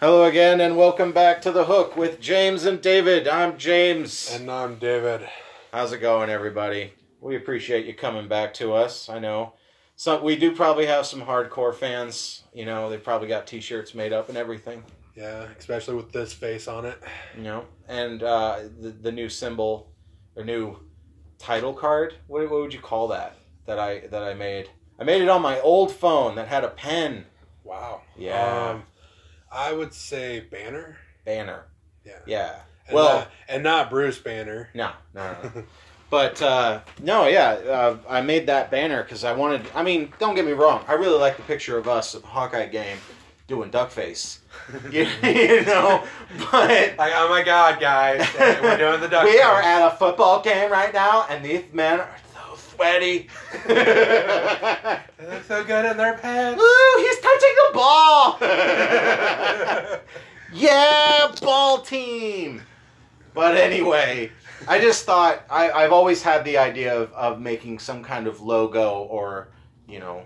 Hello again, and welcome back to the Hook with James and David. I'm James. And I'm David. How's it going, everybody? We appreciate you coming back to us. I know some we do probably have some hardcore fans. You know, they probably got T-shirts made up and everything. Yeah, especially with this face on it. You know, and uh, the the new symbol or new title card. What, what would you call that? That I that I made. I made it on my old phone that had a pen Wow. Yeah. Um, I would say Banner. banner. Yeah. Yeah. And well, not, and not Bruce Banner. No, no, no. but uh, no, yeah, uh, I made that banner because I wanted. I mean, don't get me wrong. I really like the picture of us at the Hawkeye game doing duck face. you, you know, but Like, oh my God, guys, we're doing the duck. we face. are at a football game right now, and these men are sweaty. They look so good in their pants. Ooh, he's touching the ball. yeah, ball team. But anyway, I just thought I, I've always had the idea of, of making some kind of logo or, you know,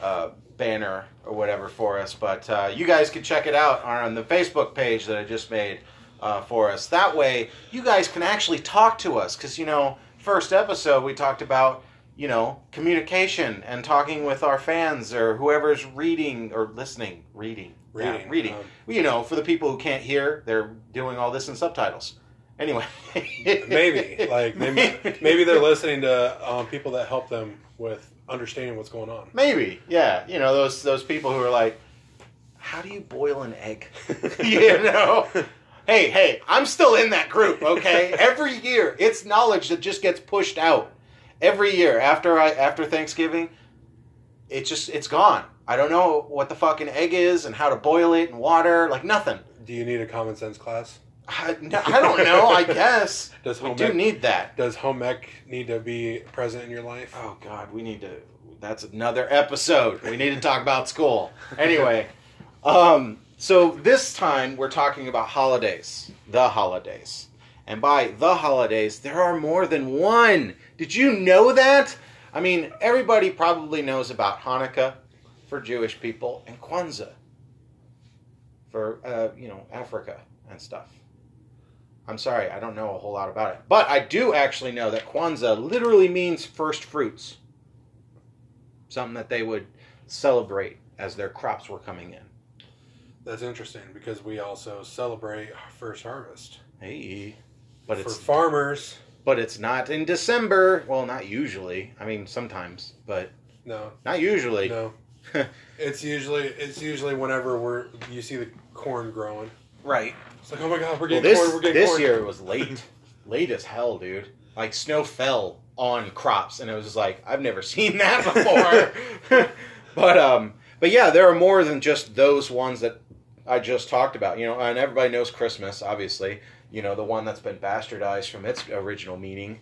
uh, banner or whatever for us. But uh, you guys can check it out on the Facebook page that I just made uh, for us. That way, you guys can actually talk to us because, you know, first episode we talked about, you know, communication and talking with our fans or whoever's reading or listening, reading. Yeah, Reading, reading. um, you know, for the people who can't hear, they're doing all this in subtitles. Anyway, Maybe, like maybe, maybe they're listening to um, people that help them with understanding what's going on. Maybe, yeah. You know, those those people who are like, "How do you boil an egg?" you know. Hey, hey, I'm still in that group. Okay, every year it's knowledge that just gets pushed out. Every year after I after Thanksgiving, it just it's gone. I don't know what the fucking egg is and how to boil it and water, like nothing. Do you need a common sense class? I, no, I don't know. I guess Does we do ec- need that. Does home ec need to be present in your life? Oh God, we need to. That's another episode. We need to talk about school. Anyway, um, so this time we're talking about holidays, the holidays, and by the holidays there are more than one. Did you know that? I mean, everybody probably knows about Hanukkah for Jewish people and Kwanzaa for uh, you know Africa and stuff. I'm sorry, I don't know a whole lot about it. But I do actually know that Kwanzaa literally means first fruits. Something that they would celebrate as their crops were coming in. That's interesting because we also celebrate first harvest. Hey. But for it's farmers. but it's not in December. Well, not usually. I mean, sometimes, but No, not usually. no. it's usually it's usually whenever we're you see the corn growing. Right. It's like oh my god, we're Well, getting this corn. We're getting this corn. year it was late, late as hell, dude. Like snow fell on crops, and it was just like I've never seen that before. but um, but yeah, there are more than just those ones that I just talked about. You know, and everybody knows Christmas, obviously. You know, the one that's been bastardized from its original meaning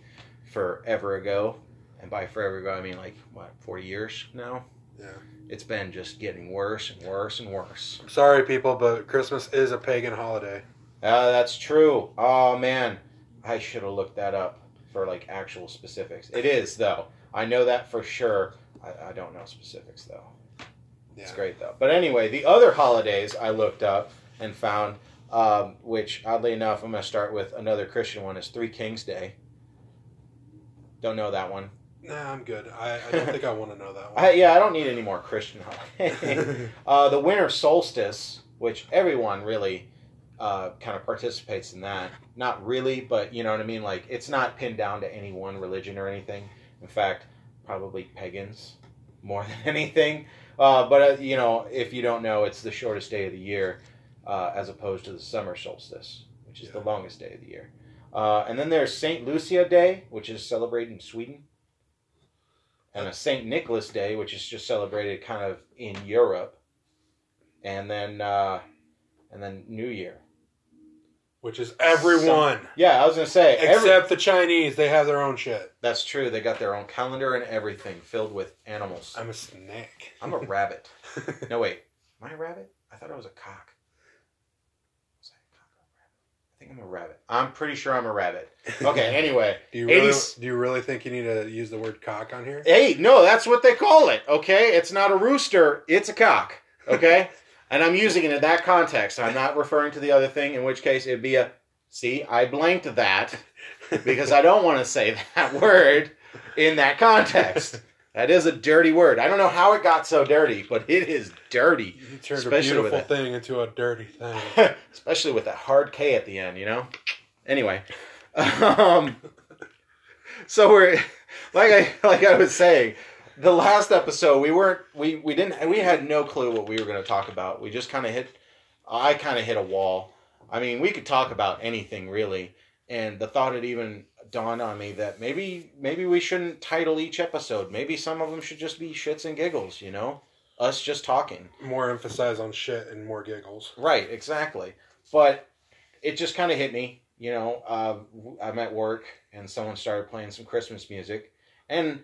forever ago, and by forever ago I mean like what forty years now. Yeah. It's been just getting worse and worse and worse. I'm sorry, people, but Christmas is a pagan holiday. Uh, that's true. Oh man, I should have looked that up for like actual specifics. It is though. I know that for sure. I, I don't know specifics though. Yeah. It's great though. But anyway, the other holidays I looked up and found, um, which oddly enough, I'm going to start with another Christian one. Is Three Kings Day. Don't know that one. Nah, I'm good. I, I don't think I want to know that one. I, yeah, I don't need any more Christian holidays. uh, the winter solstice, which everyone really uh, kind of participates in that. Not really, but you know what I mean. Like it's not pinned down to any one religion or anything. In fact, probably pagans more than anything. Uh, but uh, you know, if you don't know, it's the shortest day of the year, uh, as opposed to the summer solstice, which is the longest day of the year. Uh, and then there's Saint Lucia Day, which is celebrated in Sweden and a Saint Nicholas Day, which is just celebrated kind of in Europe, and then uh, and then New Year. Which is everyone. Yeah, I was gonna say every- Except the Chinese. They have their own shit. that's true. They got their own calendar and everything filled with animals. I'm a snake. I'm a rabbit. No wait, am I a rabbit? I thought I was a cock. Was I a cock or a rabbit? I think I'm a rabbit. I'm pretty sure I'm a rabbit. Okay. Anyway, Do you really, do you really think you need to use the word cock on here? Hey, no, that's what they call it. Okay, it's not a rooster; it's a cock. Okay. And I'm using it in that context. I'm not referring to the other thing, in which case it'd be a see, I blanked that because I don't want to say that word in that context. That is a dirty word. I don't know how it got so dirty, but it is dirty. You turned Especially a beautiful thing into a dirty thing. Especially with that hard K at the end, you know? Anyway. Um, so we're like I like I was saying, the last episode we weren't we we didn't we had no clue what we were going to talk about. We just kind of hit I kind of hit a wall. I mean, we could talk about anything really, and the thought had even dawned on me that maybe maybe we shouldn't title each episode. Maybe some of them should just be shits and giggles, you know? Us just talking. More emphasis on shit and more giggles. Right, exactly. But it just kind of hit me. You know, uh, I'm at work and someone started playing some Christmas music. And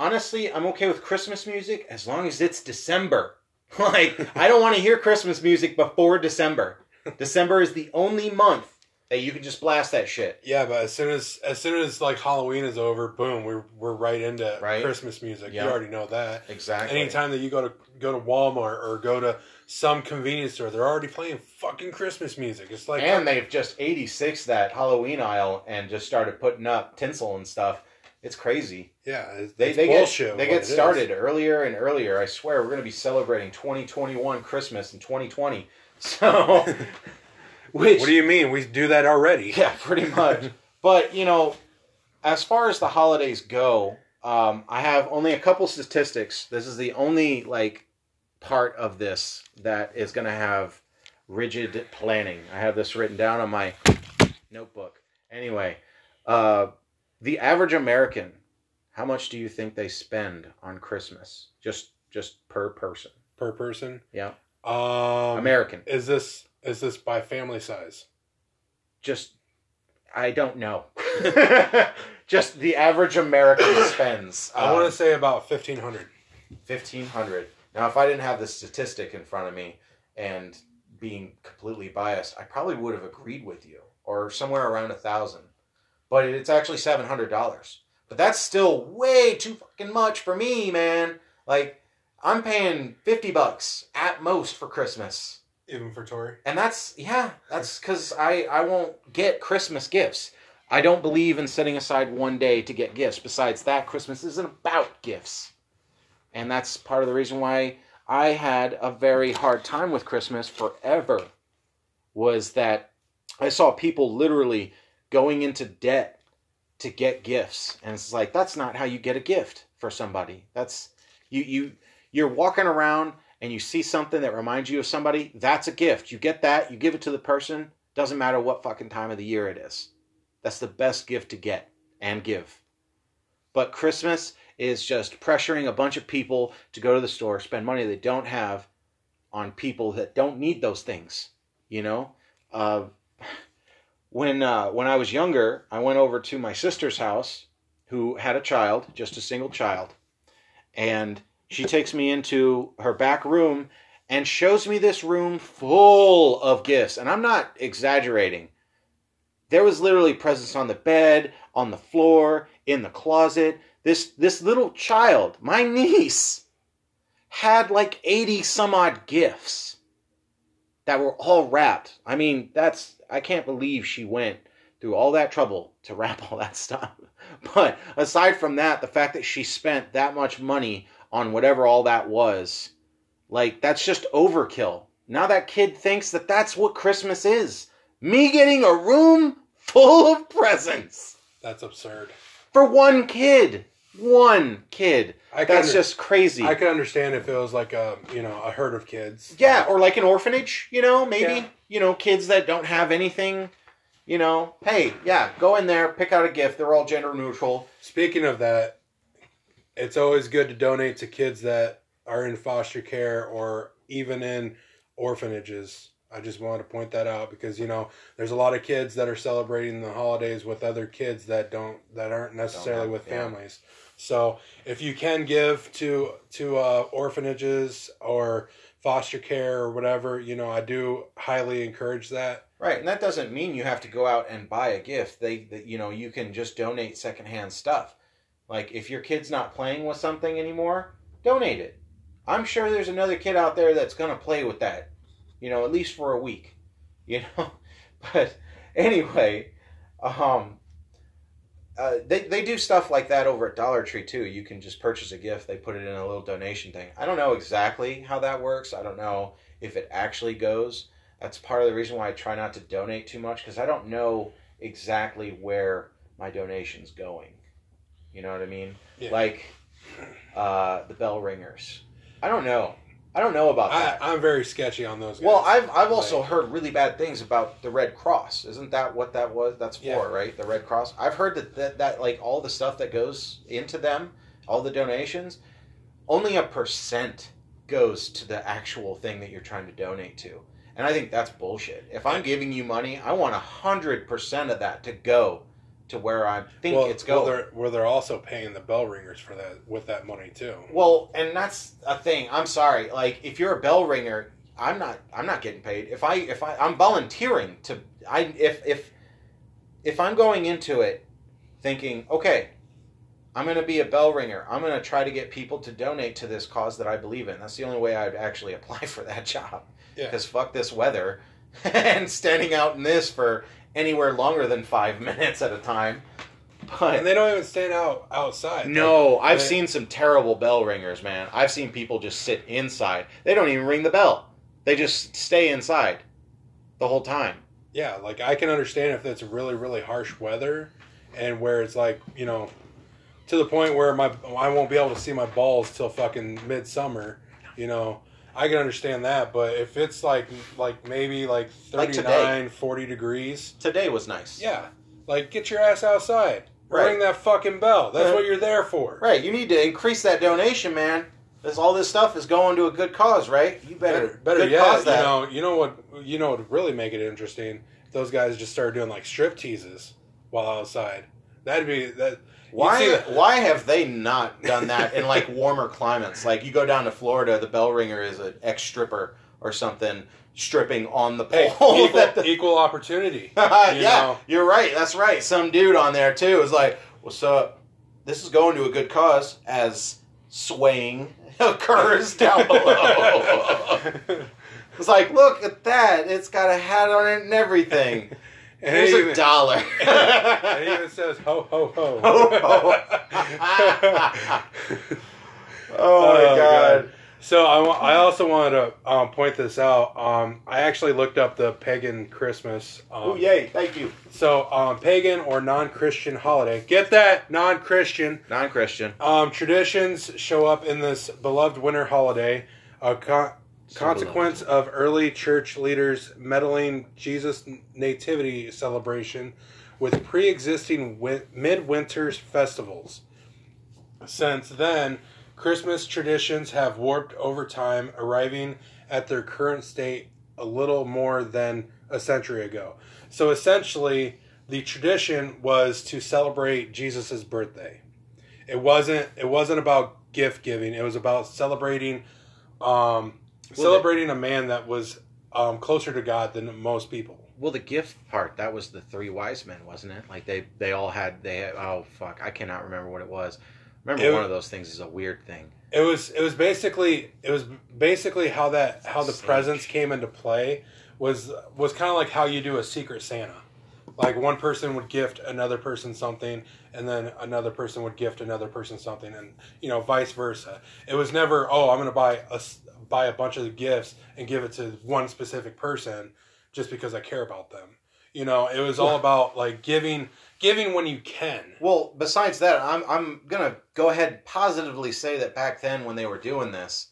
honestly, I'm okay with Christmas music as long as it's December. like, I don't want to hear Christmas music before December. December is the only month that you can just blast that shit. Yeah, but as soon as as soon as like Halloween is over, boom, we're we're right into Right. Christmas music. Yeah. You already know that. Exactly. Anytime that you go to go to Walmart or go to some convenience store, they're already playing fucking Christmas music. It's like and they've just 86 that Halloween aisle and just started putting up tinsel and stuff. It's crazy. yeah, it's, They, it's they bullshit. get they get it is. started earlier and earlier. I swear we're going to be celebrating 2021 Christmas in 2020. So, which What do you mean? We do that already? yeah, pretty much. but you know, as far as the holidays go, um, I have only a couple statistics. This is the only like part of this that is going to have rigid planning. I have this written down on my notebook. Anyway, uh, the average American, how much do you think they spend on Christmas? Just just per person. per person. Yeah, Um, American. Is this is this by family size? Just I don't know. just the average American spends. I want to say about fifteen hundred. fifteen hundred. Now, if I didn't have this statistic in front of me and being completely biased, I probably would have agreed with you, or somewhere around a thousand. But it's actually seven hundred dollars. But that's still way too fucking much for me, man. Like I'm paying fifty bucks at most for Christmas. Even for Tori. And that's yeah, that's because I I won't get Christmas gifts. I don't believe in setting aside one day to get gifts. Besides that, Christmas isn't about gifts, and that's part of the reason why I had a very hard time with Christmas forever. Was that I saw people literally going into debt to get gifts, and it's like that's not how you get a gift for somebody. That's you you you're walking around and you see something that reminds you of somebody, that's a gift. You get that, you give it to the person, doesn't matter what fucking time of the year it is. That's the best gift to get and give. But Christmas is just pressuring a bunch of people to go to the store, spend money they don't have on people that don't need those things. You know, uh, when uh, when I was younger, I went over to my sister's house, who had a child, just a single child, and she takes me into her back room and shows me this room full of gifts. And I'm not exaggerating. There was literally presents on the bed, on the floor, in the closet. This this little child, my niece, had like 80 some odd gifts that were all wrapped. I mean, that's I can't believe she went through all that trouble to wrap all that stuff. But aside from that, the fact that she spent that much money on whatever all that was, like that's just overkill. Now that kid thinks that that's what Christmas is. Me getting a room full of presents That's absurd. for one kid. One kid. I That's under- just crazy. I could understand if it was like a you know a herd of kids. Yeah, or like an orphanage, you know, maybe. Yeah. You know, kids that don't have anything, you know. Hey, yeah, go in there, pick out a gift. They're all gender neutral. Speaking of that, it's always good to donate to kids that are in foster care or even in orphanages. I just wanted to point that out because you know there's a lot of kids that are celebrating the holidays with other kids that don't that aren't necessarily have- with yeah. families. So if you can give to to uh, orphanages or foster care or whatever, you know I do highly encourage that. Right, and that doesn't mean you have to go out and buy a gift. They, that you know, you can just donate secondhand stuff. Like if your kid's not playing with something anymore, donate it. I'm sure there's another kid out there that's gonna play with that. You know, at least for a week, you know. But anyway, um, uh, they they do stuff like that over at Dollar Tree too. You can just purchase a gift, they put it in a little donation thing. I don't know exactly how that works. I don't know if it actually goes. That's part of the reason why I try not to donate too much because I don't know exactly where my donation's going. You know what I mean? Yeah. Like uh, the bell ringers. I don't know. I don't know about that. I'm very sketchy on those. Guys. well, I've I've also Like- heard really bad things about the Red Cross. Isn't that what that was? That's for Yeah. right? The Red Cross. I've heard that, that that like all the stuff that goes into them, all the donations, only a percent goes to the actual thing that you're trying to donate to. And I think that's bullshit. If I'm giving you money, I want a hundred percent of that to go to where I think well, it's well, going. they're, where they're also paying the bell ringers for that with that money too. Well, and that's a thing. I'm sorry. Like, if you're a bell ringer, I'm not. I'm not getting paid. If I, if I, I'm volunteering to. I, if, if, if I'm going into it, thinking, okay, I'm going to be a bell ringer. I'm going to try to get people to donate to this cause that I believe in. That's the only way I'd actually apply for that job. Yeah. Because fuck this weather, and standing out in this for anywhere longer than five minutes at a time. But And they don't even stand out outside. no, Like, I've they- seen some terrible bell ringers, man. I've seen people just sit inside. They don't even ring the bell. They just stay inside the whole time. Yeah, like I can understand if it's really really harsh weather, and where it's like you know, to the point where my I won't be able to see my balls till fucking midsummer. You know, I can understand that, but if it's like like maybe like Like 39, today. 40 degrees, Today was nice. yeah, like get your ass outside. Right. Ring that fucking bell. That's Right. what you're there for. Right, you need to increase that donation, man. This all this stuff is going to a good cause, right? You better Better, better cause you know, you know what, you know what would really make it interesting. If those guys just started doing like strip teases while outside. That'd be that. Why why have they not done that in like warmer climates? Like you go down to Florida, the bell ringer is an ex stripper or something stripping on the Hey, pole. equal, that the- equal opportunity. yeah, you know? you're right. That's right. Some dude on there too is like, "What's up? This is going to a good cause." As swaying occurs down below, it's like, look at that. It's got a hat on it and everything. And, Here's it a dollar. and it even says ho ho ho. Ho, oh my Oh, god. so I, I also wanted to um, point this out. Um, I actually looked up the pagan Christmas. Um, Oh yay! Thank you. So um, pagan or non-Christian holiday. Get that non-Christian. Non-Christian. Um, traditions show up in this beloved winter holiday, a con- consequence of early church leaders meddling Jesus' nativity celebration with pre-existing win- midwinter festivals. Since then, Christmas traditions have warped over time, arriving at their current state a little more than a century ago. So essentially, the tradition was to celebrate Jesus' birthday. It wasn't. It wasn't about gift giving. It was about celebrating, um, celebrating a man that was um, closer to God than most people. Well, the gift part that was the three wise men, wasn't it? Like they they all had they had, oh fuck I cannot remember what it was. Remember It- one of those things is a weird thing. It was. It was basically. It was basically how that how the Sage. presents came into play was was kind of like how you do a secret Santa. Like one person would gift another person something, and then another person would gift another person something, and you know vice versa. It was never oh I'm going to buy a buy a bunch of gifts and give it to one specific person just because I care about them. You know, it was all about like giving giving when you can. Well, besides that, I'm I'm gonna go ahead and positively say that back then when they were doing this,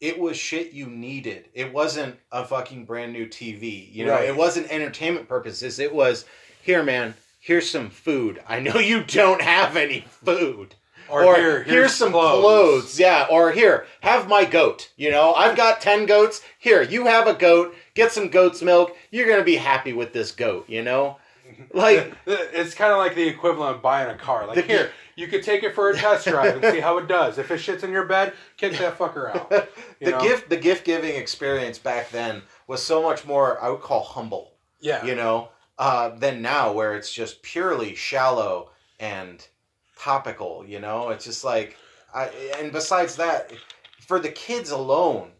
it was shit you needed. It wasn't a fucking brand new TV. You know, Right. it wasn't entertainment purposes. It was here, man. Here's some food. I know you don't have any food. Or, here, here's, some clothes. Yeah. Or here, have my goat. You know, I've got 10 goats. Here, you have a goat. Get some goat's milk. You're going to be happy with this goat, you know? Like, it's kind of like the equivalent of buying a car. Like The- here, you could take it for a test drive and see how it does. If it shits in your bed, kick that fucker out. The know? gift the gift giving experience back then was so much more I would call humble, yeah, you know, uh, than now where it's just purely shallow and topical, you know? It's just like I and besides that, for the kids alone,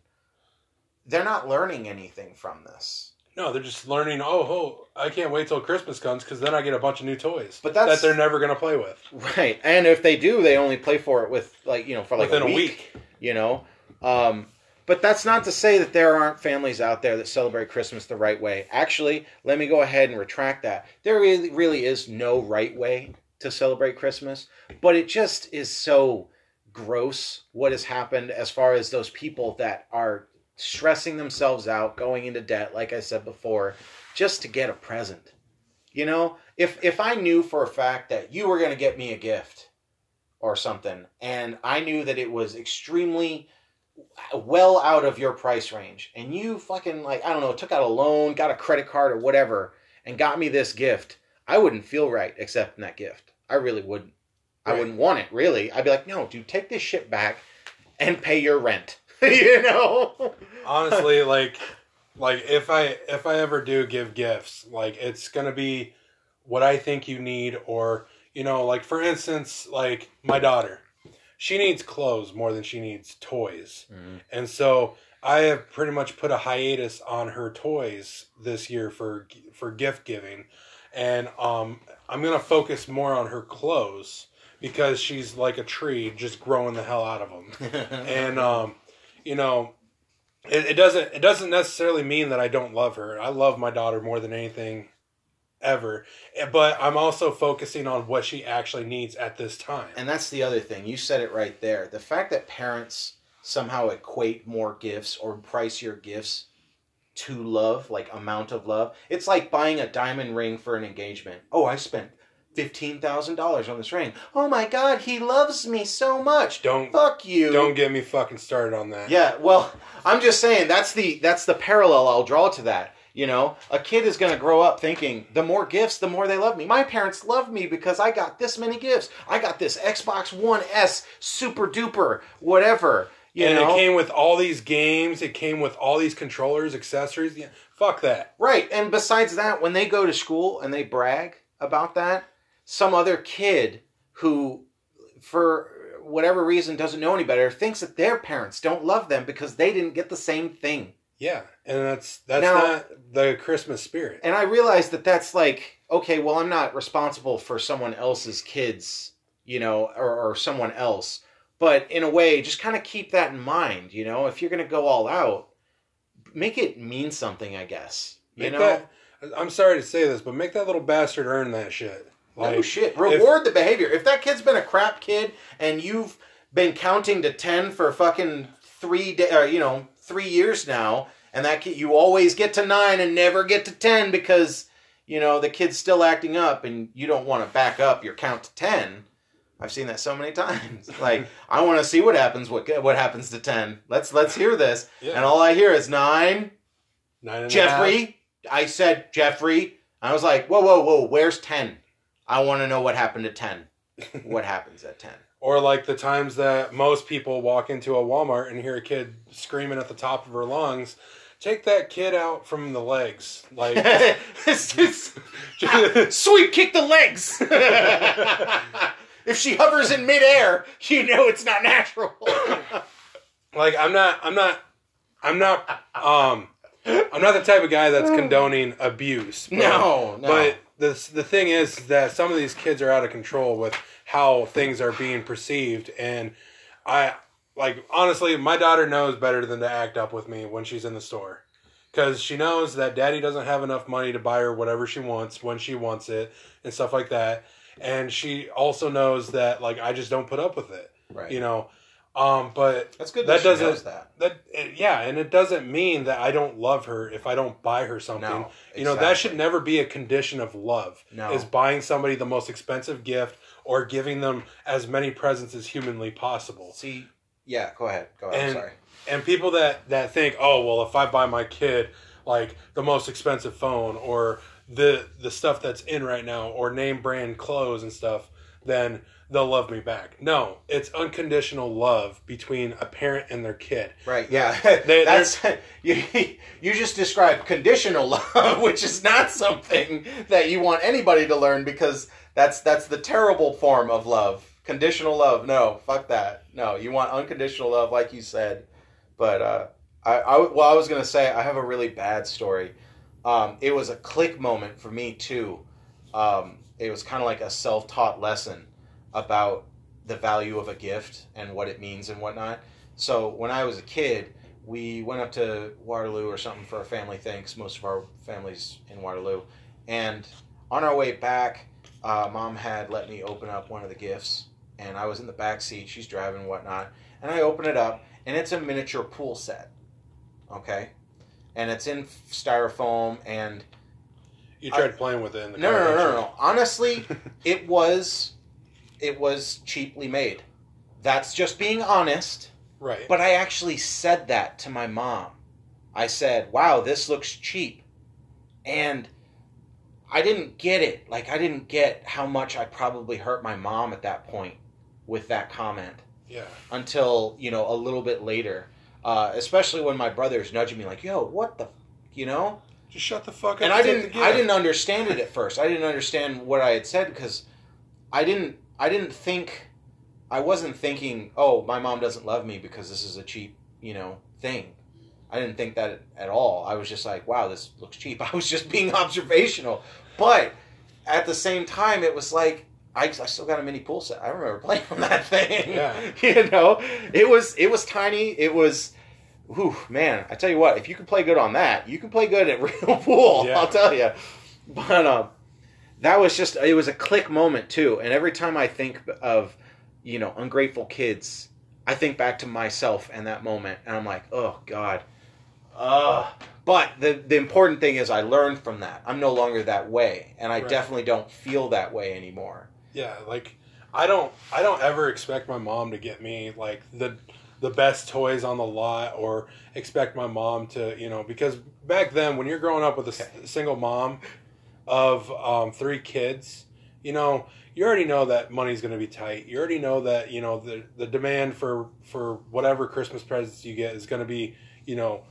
they're not learning anything from this. No, they're just learning. Oh, oh I can't wait till Christmas comes because then I get a bunch of new toys. But that's- that they're never gonna play with Right. And if they do, they only play for it with like you know for like within a week. You know. Um, but that's not to say that there aren't families out there that celebrate Christmas the right way. Actually, let me go ahead and retract that. There really, really is no right way to celebrate Christmas, but it just is so gross what has happened as far as those people that are stressing themselves out, going into debt, like I said before, just to get a present. You know, if if I knew for a fact that you were going to get me a gift or something, and I knew that it was extremely well out of your price range, and you fucking like I don't know, took out a loan, got a credit card or whatever, and got me this gift, I wouldn't feel right accepting that gift. I really wouldn't. I wouldn't want it really. I'd be like, no, dude, take this shit back and pay your rent. you know? honestly like like if i if i ever do give gifts like it's gonna be what i think you need or you know like for instance like my daughter she needs clothes more than she needs toys mm-hmm. and so i have pretty much put a hiatus on her toys this year for for gift giving and um i'm gonna focus more on her clothes because she's like a tree just growing the hell out of them and um, you know, it, it doesn't it doesn't necessarily mean that I don't love her. I love my daughter more than anything ever, Eh, but I'm also focusing on what she actually needs at this time. And that's the other thing. You said it right there. The fact that parents somehow equate more gifts or pricier gifts to love, like amount of love. It's like buying a diamond ring for an engagement. Oh, I spent $15,000 on this ring. Oh my god, he loves me so much. Don't Fuck you. don't get me fucking started on that. Yeah, well, I'm just saying that's the that's the parallel I'll draw to that. You know, a kid is going to grow up thinking the more gifts, the more they love me. My parents love me because I got this many gifts. I got this Xbox One S, super duper, whatever. You and know, it came with all these games. It came with all these controllers, accessories. Yeah, fuck that. Right. And besides that, when they go to school and they brag about that, some other kid who, for whatever reason, doesn't know any better, thinks that their parents don't love them because they didn't get the same thing. Yeah, and that's that's Now- not the Christmas spirit. And I realize that that's like, okay, well, I'm not responsible for someone else's kids, you know, or, or someone else. But in a way, just kind of keep that in mind, you know, if you're going to go all out, make it mean something, I guess. You Make know? that. I'm sorry to say this, but make that little bastard earn that shit. oh shit! Reward the behavior. If that kid's been a crap kid and you've been counting to ten for fucking three, da- or, you know, three years now, and that kid, you always get to nine and never get to ten because you know the kid's still acting up, and you don't want to back up your count to ten. I've seen that so many times. Like I want to see what happens. What what happens to ten? Let's let's hear this. Yeah. And all I hear is nine. Nine and a half. Jeffrey. I said Jeffrey. I was like, whoa, whoa, whoa. Where's ten? I want to know what happened to ten. what happens at ten? Or like the times that most people walk into a Walmart and hear a kid screaming at the top of her lungs, take that kid out from the legs. Like just- Sweep, kick the legs. If she hovers in midair, you know it's not natural. like I'm not I'm not I'm not um I'm not the type of guy that's condoning abuse. but- no, no. But the the thing is that some of these kids are out of control with how things are being perceived, and I like honestly, my daughter knows better than to act up with me when she's in the store, because she knows that daddy doesn't have enough money to buy her whatever she wants when she wants it and stuff like that, and she also knows that like I just don't put up with it, right. you know. Um, but that's good. that That, she doesn't- knows that. that it- yeah, and it doesn't mean that I don't love her if I don't buy her something. No, You know, that should never be a condition of love. No. Is buying somebody the most expensive gift or giving them as many presents as humanly possible. See, yeah. Go ahead. Go ahead. And- sorry. And people that that think, "Oh, well, if I buy my kid like the most expensive phone or the the stuff that's in right now or name brand clothes and stuff, then they'll love me back." No, it's unconditional love between a parent and their kid. Right. Yeah. They- That's you. You just described conditional love, which is not something that you want anybody to learn because that's that's the terrible form of love. Conditional love. No, fuck that. No, you want unconditional love, like you said. But uh, I, I well, I was gonna say I have a really bad story. Um, it was a click moment for me too. Um, it was kind of like a self-taught lesson about the value of a gift and what it means and whatnot. So when I was a kid, we went up to Waterloo or something for a family thing. 'cause most of our families in Waterloo, and on our way back, uh, mom had let me open up one of the gifts, and I was in the back seat. She's driving and whatnot, and I open it up, and it's a miniature pool set. Okay, and it's in styrofoam, and You tried playing with it in the no, car. no, no, no, no. Honestly, it was, it was cheaply made. That's just being honest. Right. But I actually said that to my mom. I said, "Wow, this looks cheap," and I didn't get it. Like I didn't get how much I probably hurt my mom at that point with that comment yeah. until you know a little bit later. Uh, especially when my brother's nudging me like, "Yo, what the," f-" you know. Just shut the fuck up. and I didn't I didn't understand it at first. I didn't understand what I had said because I didn't I didn't think I wasn't thinking, "Oh, my mom doesn't love me because this is a cheap, you know, thing." I didn't think that at all. I was just like, "Wow, this looks cheap." I was just being observational. But at the same time, it was like I, I still got a mini pool set. I remember playing on that thing. Yeah. you know, it was it was tiny. It was Whew, man, I tell you what, if you can play good on that, you can play good at real pool. Yeah. I'll tell you. But um, that was just it was a click moment too. And every time I think of you know ungrateful kids, I think back to myself and that moment, and I'm like, oh god, uh. But the the important thing is I learned from that. I'm no longer that way, and I Right. definitely don't feel that way anymore. Yeah, like I don't I don't ever expect my mom to get me like the the best toys on the lot or expect my mom to, you know, because back then when you're growing up with a s- single mom of um, three kids, you know, you already know that money's going to be tight. You already know that, you know, the the demand for for whatever Christmas presents you get is going to be, you know,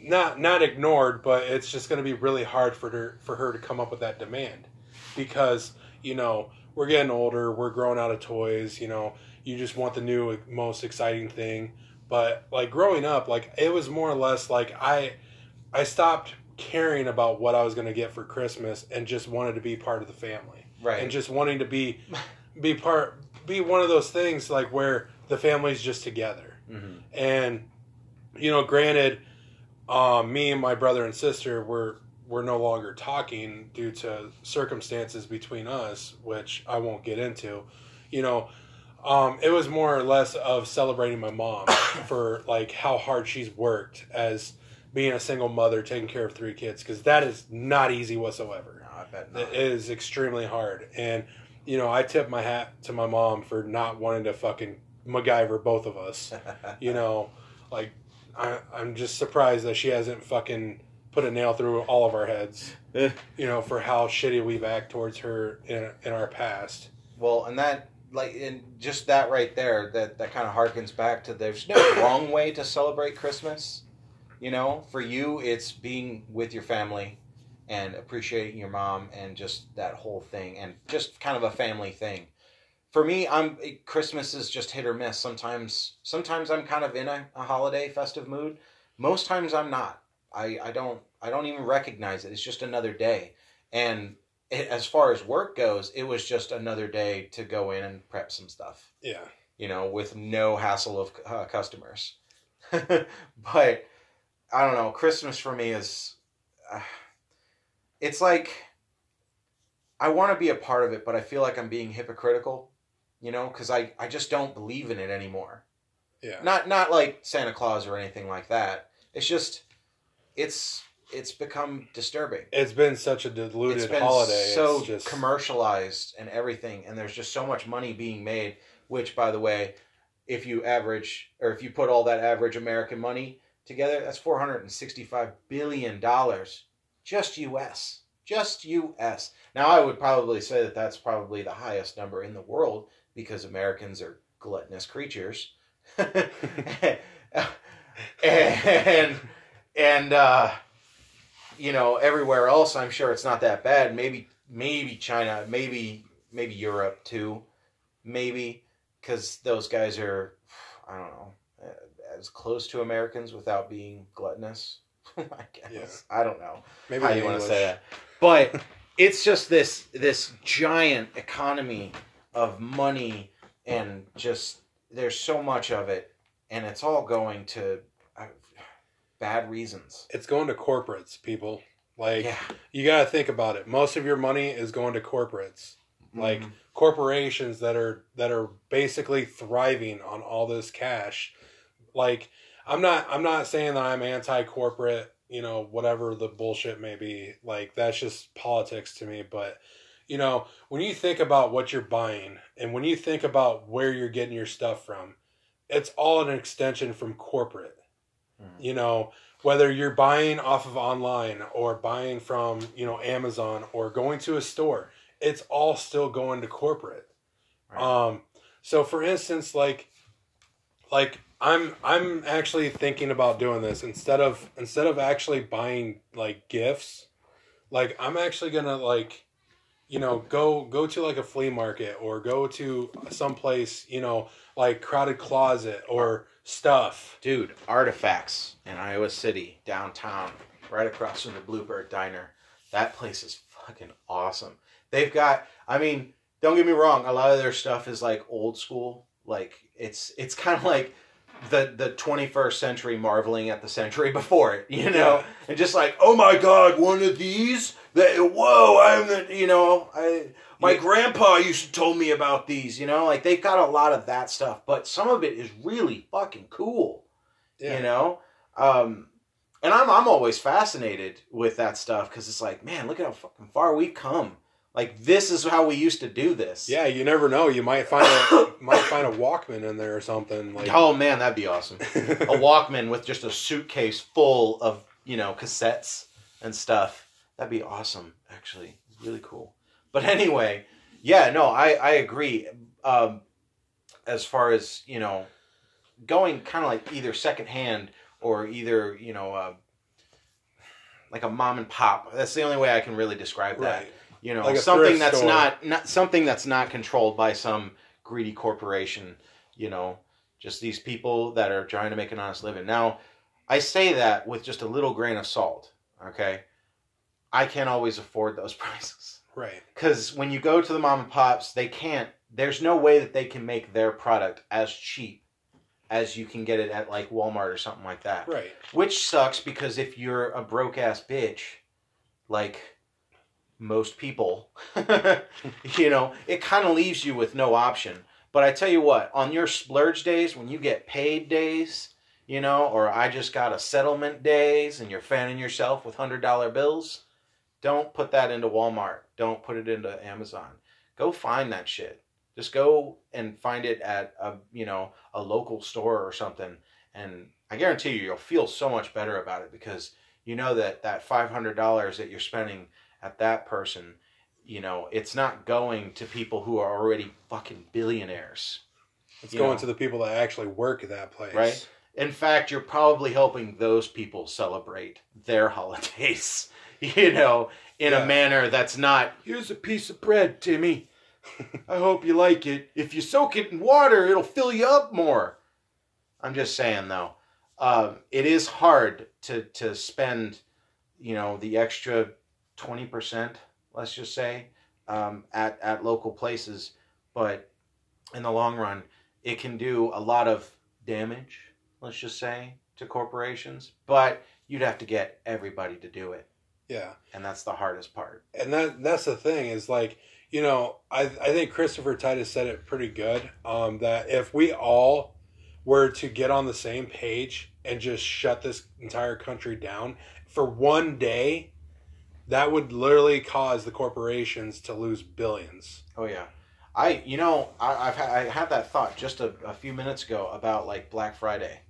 not not ignored, but it's just going to be really hard for her for her to come up with that demand because, you know, we're getting older, we're growing out of toys, you know, you just want the new most exciting thing. But like growing up, like it was more or less like I I stopped caring about what I was going to get for Christmas and just wanted to be part of the family. Right. And just wanting to be be part be one of those things like where the family's just together. hmm And you know, granted, um, me and my brother and sister were were no longer talking due to circumstances between us, which I won't get into. You know, um, it was more or less of celebrating my mom for like how hard she's worked as being a single mother taking care of three kids because that is not easy whatsoever. No, I bet not. is extremely hard, and you know, I tip my hat to my mom for not wanting to fucking MacGyver both of us you know, like I, I'm just surprised that she hasn't fucking put a nail through all of our heads. Eh. You know, for how shitty we've act towards her in in our past. Well, and that like and just that right there that that kind of harkens back to there's no wrong way to celebrate Christmas. You know, for you it's being with your family and appreciating your mom and just that whole thing and just kind of a family thing. For me, I'm Christmas is just hit or miss. Sometimes sometimes I'm kind of in a, a holiday festive mood. Most times I'm not. I, I don't I don't even recognize it. It's just another day. And it, as far as work goes, it was just another day to go in and prep some stuff, Yeah, you know, with no hassle of uh, customers. but I don't know. Christmas for me is, uh, it's like I want to be a part of it, but I feel like I'm being hypocritical, you know, because I I just don't believe in it anymore. yeah, Not not like Santa Claus or anything like that. It's just it's it's become disturbing. It's been such a diluted it's been holiday. so it's just commercialized and everything and there's just so much money being made which by the way if you average or if you put all that average american money together that's 465 billion dollars. Just us just us now i would probably say that that's probably the highest number in the world because americans are gluttonous creatures. And and uh you know everywhere else i'm sure it's not that bad maybe maybe china maybe maybe europe too maybe because those guys are i don't know as close to Americans without being gluttonous. I guess Yeah. I don't know Maybe how you want to say that, but it's just this this giant economy of money and just there's so much of it, and it's all going to bad reasons. It's going to corporates, people. Like yeah, you got to think about it. Most of your money is going to corporates, like Mhm. corporations that are that are basically thriving on all this cash. Like I'm not I'm not saying that I'm anti-corporate, you know, whatever the bullshit may be. Like that's just politics to me, but you know, when you think about what you're buying and when you think about where you're getting your stuff from, it's all an extension from corporate. Mhm. You know, whether you're buying off of online or buying from, you know, Amazon or going to a store, it's all still going to corporate. Right. Um so for instance like like I'm I'm actually thinking about doing this instead of instead of actually buying like gifts, like I'm actually going to like you know go go to like a flea market or go to some place, you know, like crowded closet or stuff. Dude, Artifacts in Iowa City, downtown, right across from the Bluebird Diner. That place is fucking awesome. They've got, I mean, don't get me wrong, a lot of their stuff is like old school. Like it's it's kind of like the the 21st century marveling at the century before it, you know, Yeah. and just like, oh my god, one of these. That whoa, I'm the, you know, I my Yeah. grandpa used to told me about these, you know, like they've got a lot of that stuff, but some of it is really fucking cool Yeah. you know um and i'm i'm always fascinated with that stuff because it's like man look at how fucking far we've come like this is how we used to do this. Yeah, you never know. You might find a might find a Walkman in there or something. Like oh man that'd be awesome. A walkman with just a suitcase full of you know cassettes and stuff. That'd be awesome actually. Really cool. But anyway yeah no i i agree. Um as far as you know going kind of like either secondhand or either you know uh, like a mom and pop. That's the only way i can really describe that. Right. You know Like something that's store. not not something that's not controlled by some greedy corporation you know just these people that are trying to make an honest living now i say that with just a little grain of salt okay i can't always afford those prices Right. because when you go to the mom and pops they can't there's no way that they can make their product as cheap as you can get it at like walmart or something like that Right. which sucks because if you're a broke ass bitch, like most people, you know, it kind of leaves you with no option. But I tell you what, on your splurge days, when you get paid days, you know, or I just got a settlement days and you're fanning yourself with $100 bills, don't put that into Walmart. Don't put it into Amazon. Go find that shit. Just go and find it at a, you know, a local store or something and I guarantee you you'll feel so much better about it because you know that that five hundred dollars that you're spending at that person, you know, it's not going to people who are already fucking billionaires. It's going know. to the people that actually work at that place. Right. In fact, you're probably helping those people celebrate their holidays, you know, in Yeah. a manner that's not, here's a piece of bread, Timmy. I hope you like it. If you soak it in water, it'll fill you up more. I'm just saying, though, um, it is hard to, to spend, you know, the extra 20%, let's just say, um, at, at local places. But in the long run, it can do a lot of damage, let's just say, to corporations. But you'd have to get everybody to do it. Yeah. And that's the hardest part. and that that's the thing is like you know I I think Christopher Titus said it pretty good um, that if we all were to get on the same page and just shut this entire country down for one day, that would literally cause the corporations to lose billions. Oh yeah, I you know I, I've had, I had that thought just a, a few minutes ago about like Black Friday.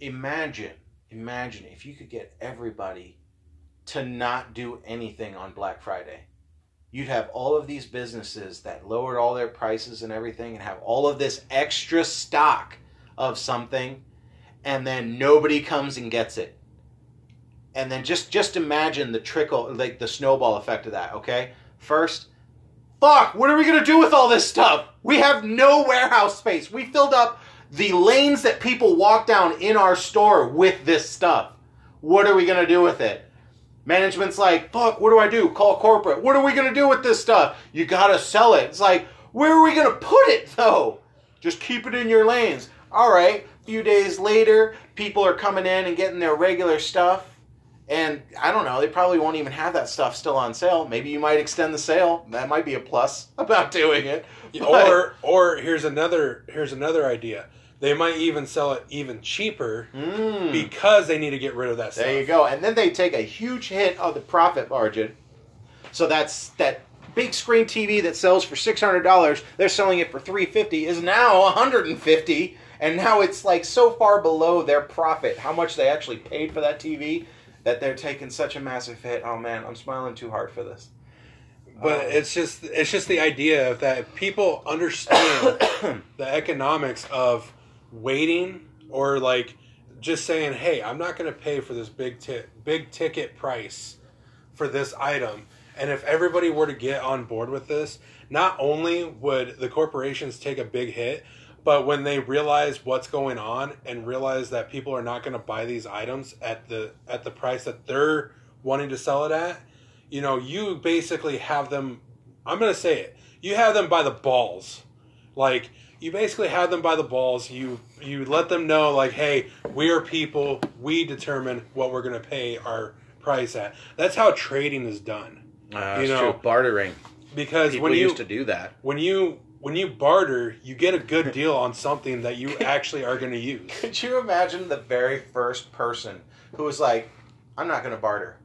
Imagine, imagine if you could get everybody to not do anything on Black Friday. You'd have all of these businesses that lowered all their prices and everything, and have all of this extra stock of something, and then nobody comes and gets it. And then just just imagine the trickle, like the snowball effect of that. Okay, first fuck, what are we gonna do with all this stuff? We have no warehouse space. We filled up the lanes that people walk down in our store with this stuff. What are we gonna do with it? Management's like, fuck, what do I do? Call corporate. What are we gonna do with this stuff? You gotta sell it. It's like, where are we gonna put it though? Just keep it in your lanes. All right. A few days later, people are coming in and getting their regular stuff. And I don't know, they probably won't even have that stuff still on sale. Maybe you might extend the sale. That might be a plus about doing it. But- Or or here's another here's another idea. They might even sell it even cheaper Mm. because they need to get rid of that stuff. There you go. And then they take a huge hit of the profit margin. So that's that big screen TV that sells for six hundred dollars. They're selling it for three fifty. Is now one hundred and fifty. And now it's like so far below their profit, how much they actually paid for that TV, that they're taking such a massive hit. Oh man, I'm smiling too hard for this. But Oh. it's just it's just the idea of that people understand the economics of waiting or like just saying, "Hey, I'm not going to pay for this big big ticket price for this item." And if everybody were to get on board with this, not only would the corporations take a big hit, but when they realize what's going on and realize that people are not going to buy these items at the at the price that they're wanting to sell it at, you know, you basically have them I'm going to say it. You have them by the balls. Like you basically have them by the balls. You you let them know like, "Hey, we are people. We determine what we're going to pay our price at." That's how trading is done. Uh, You know, true. Bartering. Because People when you used to do that. when you when you barter, you get a good deal on something that you actually are going to use. Could you imagine the very first person who was like, "I'm not going to barter,"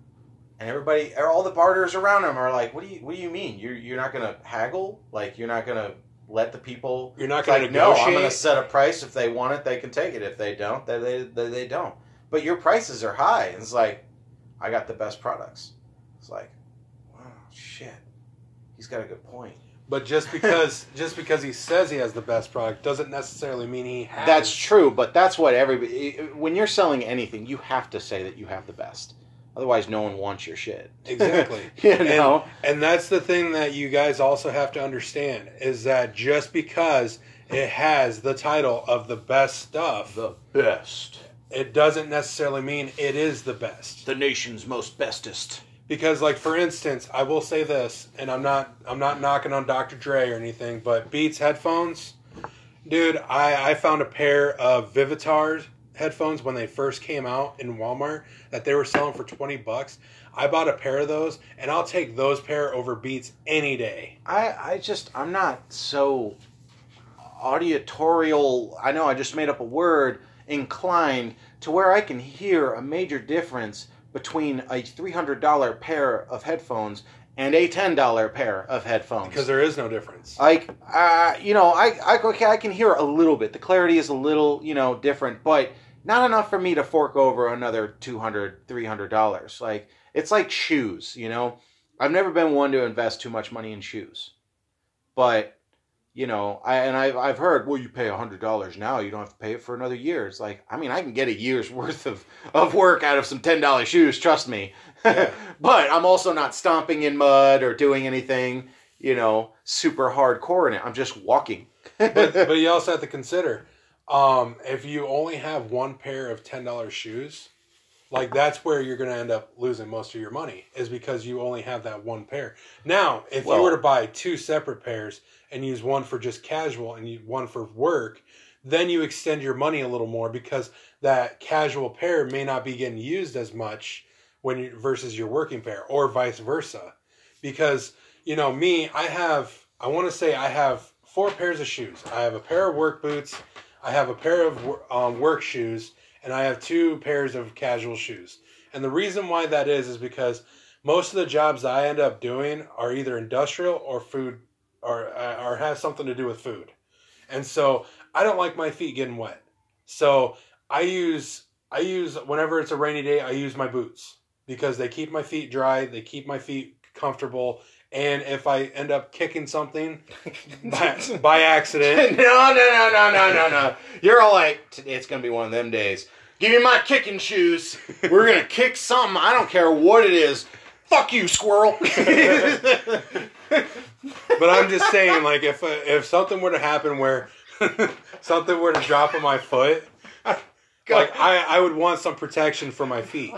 and everybody, or all the barters around him are like, "What do you What do you mean? You're you're not going to haggle? Like you're not going to let the people?" You're not going to like, no. I'm going to set a price. If they want it, they can take it. If they don't, they they, they, they don't. But your prices are high. And it's like, I got the best products. It's like, wow, shit. He's got a good point. But just because just because he says he has the best product doesn't necessarily mean he has. That's true, but that's what everybody. When you're selling anything, you have to say that you have the best. Otherwise, no one wants your shit. Exactly. you know. And that's the thing that you guys also have to understand is that just because it has the title of the best stuff, the best. it doesn't necessarily mean it is the best. The nation's most bestest. Because like for instance, I will say this, and I'm not I'm not knocking on Dr. Dre or anything, but Beats headphones, dude, I, I found a pair of Vivitars headphones when they first came out in Walmart that they were selling for twenty bucks. I bought a pair of those, and I'll take those pair over Beats any day. I I just I'm not so auditorial. I know I just made up a word. Inclined to where I can hear a major difference between a three hundred dollar pair of headphones and a ten dollar pair of headphones. Because there is no difference. like uh, you know I, I okay i can hear a little bit the clarity is a little you know different but not enough for me to fork over another $200, 300 dollars like it's like shoes you know i've never been one to invest too much money in shoes but you know i and i've, I've heard well you pay hundred dollars now you don't have to pay it for another year it's like i mean i can get a year's worth of, of work out of some ten dollar shoes trust me Yeah. but i'm also not stomping in mud or doing anything you know, super hardcore in it. I'm just walking. but, but you also have to consider um, if you only have one pair of ten dollars shoes, like that's where you're going to end up losing most of your money is because you only have that one pair. Now, if Well- you were to buy two separate pairs and use one for just casual and one for work, then you extend your money a little more because that casual pair may not be getting used as much when you versus your working pair or vice versa. Because you know me, I have I want to say I have four pairs of shoes. I have a pair of work boots, I have a pair of um, work shoes, and I have two pairs of casual shoes. And the reason why that is is because most of the jobs I end up doing are either industrial or food or uh, or have something to do with food. And so I don't like my feet getting wet. So I use I use whenever it's a rainy day, I use my boots because they keep my feet dry, they keep my feet comfortable, and if I end up kicking something by, by accident, no, no, no, no, no, no, no. You're all like, "Today it's gonna be one of them days. Give me my kicking shoes. We're gonna kick something. I don't care what it is. Fuck you, squirrel. but I'm just saying, like if if something were to happen where something were to drop on my foot, like I, I would want some protection for my feet.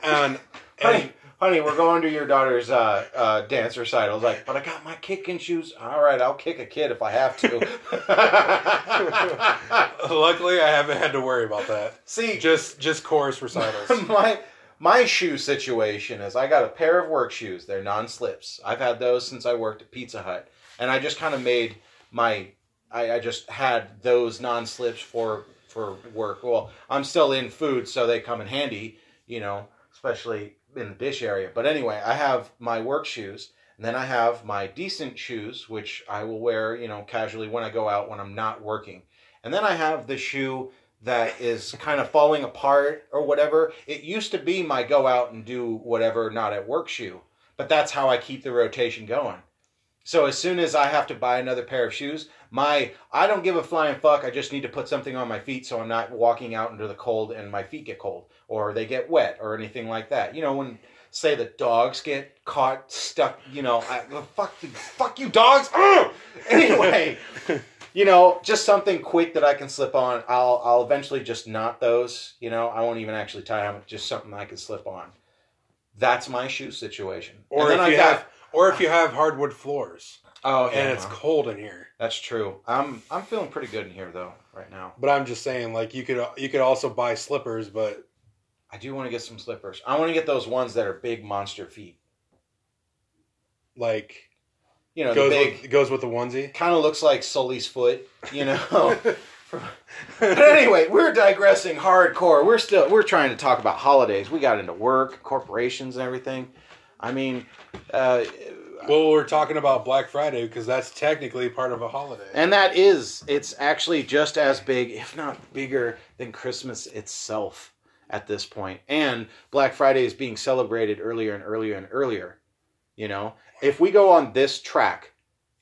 And, honey, and honey, we're going to your daughter's uh, uh, dance recital. I was like, but I got my kicking shoes. All right, I'll kick a kid if I have to. luckily I haven't had to worry about that. See, Just just chorus recitals. my my shoe situation is I got a pair of work shoes. They're non-slips. I've had those since I worked at Pizza Hut, and I just kind of made my I, I just had those non-slips for for work. Well, I'm still in food, so they come in handy, you know, especially in the dish area. But anyway, I have my work shoes. And then I have my decent shoes, which I will wear, you know, casually when I go out when I'm not working. And then I have the shoe that is kind of falling apart or whatever. It used to be my go out and do whatever not at work shoe, but that's how I keep the rotation going. So as soon as I have to buy another pair of shoes, my I don't give a flying fuck. I just need to put something on my feet so I'm not walking out into the cold and my feet get cold or they get wet or anything like that. You know when say the dogs get caught stuck, you know, I, fuck the, fuck you dogs. Anyway, you know, just something quick that I can slip on. I'll I'll eventually just knot those. You know, I won't even actually tie them. Just something I can slip on. That's my shoe situation. Or And if then you I got- have or if you have hardwood floors oh, yeah, and it's cold in here. that's true. I'm I'm feeling pretty good in here though right now. But I'm just saying, like you could you could also buy slippers, but I do want to get some slippers. I want to get those ones that are big monster feet. like You know, goes the big with goes with the onesie. kind of looks like Sully's foot. You know. but anyway, we're digressing hardcore. We're still we're trying to talk about holidays. We got into work, corporations, and everything. I mean, uh, well, we're talking about Black Friday because that's technically part of a holiday. and that is it's actually just as big, if not bigger, than Christmas itself at this point. And Black Friday is being celebrated earlier and earlier and earlier. You know, if we go on this track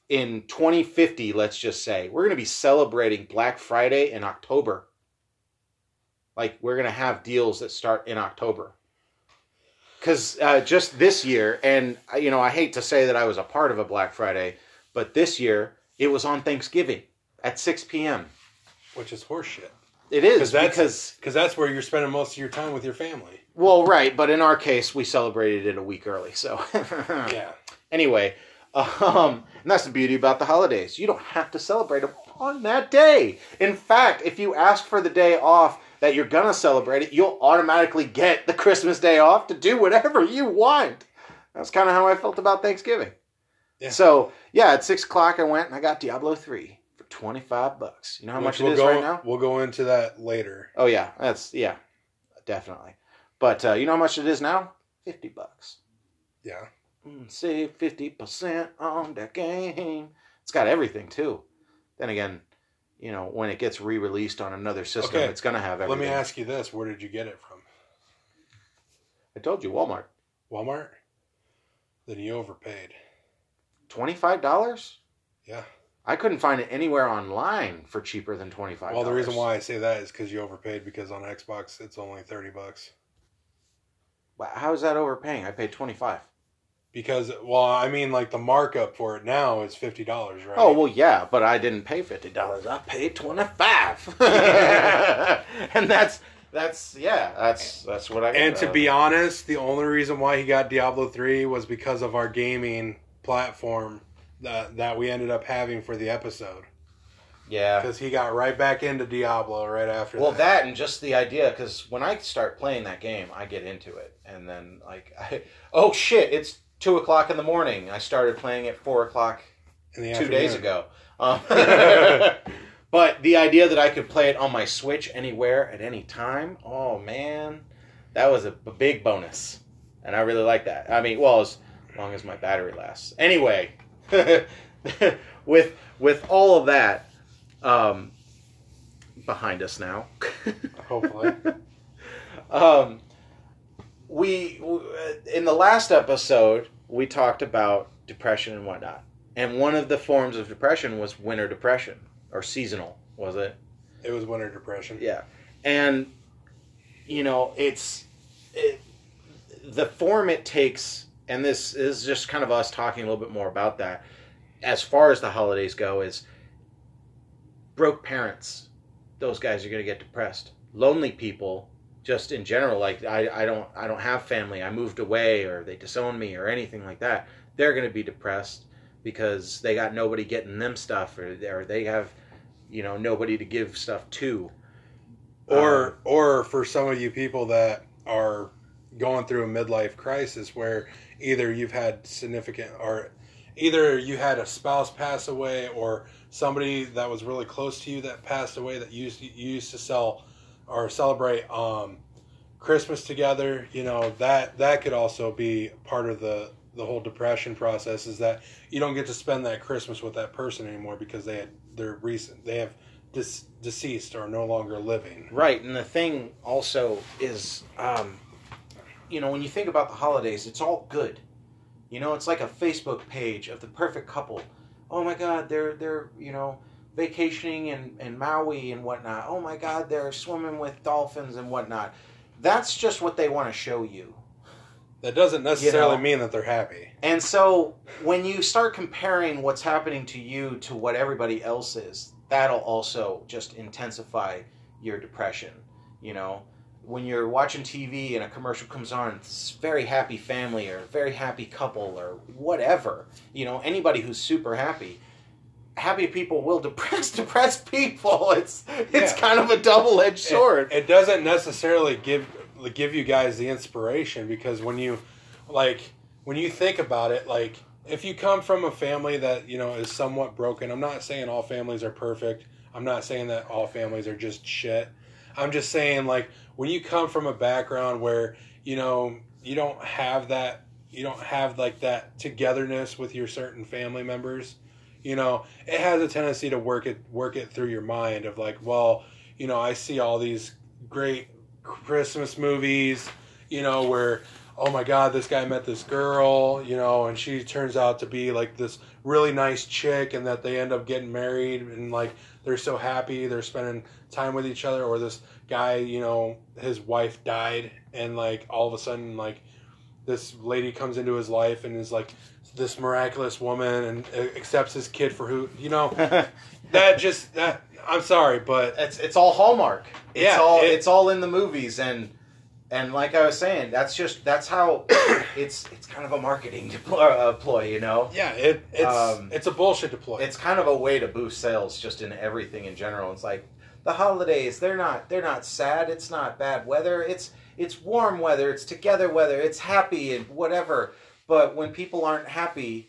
in 2050, let's just say we're going to be celebrating Black Friday in October. Like we're going to have deals that start in October. Because uh, just this year, and uh, you know, I hate to say that I was a part of a Black Friday, but this year it was on Thanksgiving at 6 p.m. which is horseshit. It is Because that's because because that's where you're spending most of your time with your family. well, right, but in our case, we celebrated it a week early. So Yeah, anyway, um, and that's the beauty about the holidays. You don't have to celebrate them on that day. In fact, if you ask for the day off that you're gonna celebrate it, you'll automatically get the Christmas day off to do whatever you want. That's kind of how I felt about Thanksgiving. Yeah. So yeah, at six o'clock, I went and I got Diablo three for twenty five bucks. You know how much Which it we'll is go, right now? We'll go into that later. Oh yeah, that's yeah, definitely. But uh, you know how much it is now? Fifty bucks. Yeah, Save fifty percent on the game. It's got everything too. Then again, you know when it gets re-released on another system, Okay, it's gonna have everything. let me ask you this: Where did you get it from? I told you, Walmart. Walmart? Then you overpaid. Twenty five dollars. Yeah. I couldn't find it anywhere online for cheaper than twenty five. Well, the reason why I say that is because you overpaid because on Xbox it's only thirty bucks. How is that overpaying? I paid twenty five. Because well, I mean, like the markup for it now is fifty dollars, right? Oh well, yeah, but I didn't pay fifty dollars. I paid twenty five, and that's that's yeah, that's that's what I. Got And to be uh, honest, the only reason why he got Diablo 3 was because of our gaming platform that, that we ended up having for the episode. yeah. Because he got right back into Diablo right after Well, that. that and just the idea, because when I start playing that game, I get into it, and then like, I, oh shit, it's two o'clock in the morning. I started playing at four o'clock in the two days ago. Um, but the idea that I could play it on my Switch anywhere at any time, oh man, that was a, a big bonus, and I really like that. I mean, well, as long as my battery lasts. Anyway, with with all of that um, behind us now. Hopefully. um, we in the last episode we talked about depression and whatnot, and one of the forms of depression was winter depression or seasonal, was it? It was winter depression. Yeah, and you know it's it, the form it takes, and this is just kind of us talking a little bit more about that. As far as the holidays go, is broke parents, those guys are going to get depressed. Lonely people, just in general, like I, I don't I don't have family. I moved away, or they disown me, or anything like that. They're going to be depressed because they got nobody getting them stuff, or, or they have, you know, nobody to give stuff to. or Um, or for some of you people that are going through a midlife crisis where either you've had significant or either you had a spouse pass away or somebody that was really close to you that passed away that used you used to sell or celebrate um, Christmas together, you know that that could also be part of the the whole depression process. Is that you don't get to spend that Christmas with that person anymore because they had they're recent they have dis, deceased or no longer living. Right, and the thing also is, um, you know, when you think about the holidays, it's all good. You know, it's like a Facebook page of the perfect couple. Oh my God, they're they're you know vacationing in, in Maui and whatnot. Oh my God, they're swimming with dolphins and whatnot. That's just what they want to show you. That doesn't necessarily You know. mean that they're happy. And so when you start comparing what's happening to you to what everybody else is, that'll also just intensify your depression. You know, when you're watching TV and a commercial comes on, it's very happy family or very happy couple or whatever. You know, anybody who's super happy. Happy people will depress depressed people. It's it's Yeah. kind of a double edged sword. It, it doesn't necessarily give give you guys the inspiration because when you like when you think about it, like if you come from a family that you know is somewhat broken, I'm not saying all families are perfect. I'm not saying that all families are just shit. I'm just saying like when you come from a background where you know you don't have that you don't have like that togetherness with your certain family members you know it has a tendency to work it work it through your mind of like well you know i see all these great christmas movies you know where oh my god this guy met this girl you know and she turns out to be like this really nice chick and that they end up getting married and like they're so happy they're spending time with each other or this guy you know his wife died and like all of a sudden like this lady comes into his life and is like this miraculous woman and accepts his kid for who you know that just that i'm sorry but it's it's all Hallmark. It's Yeah, all it- it's all in the movies and and like I was saying, that's just that's how it's it's kind of a marketing deploy, uh, ploy, you know. yeah it it's Um, it's a bullshit deploy It's kind of a way to boost sales just in everything in general. It's like the holidays, they're not they're not sad, it's not bad weather, it's it's warm weather, it's together weather, it's happy and whatever. But when people aren't happy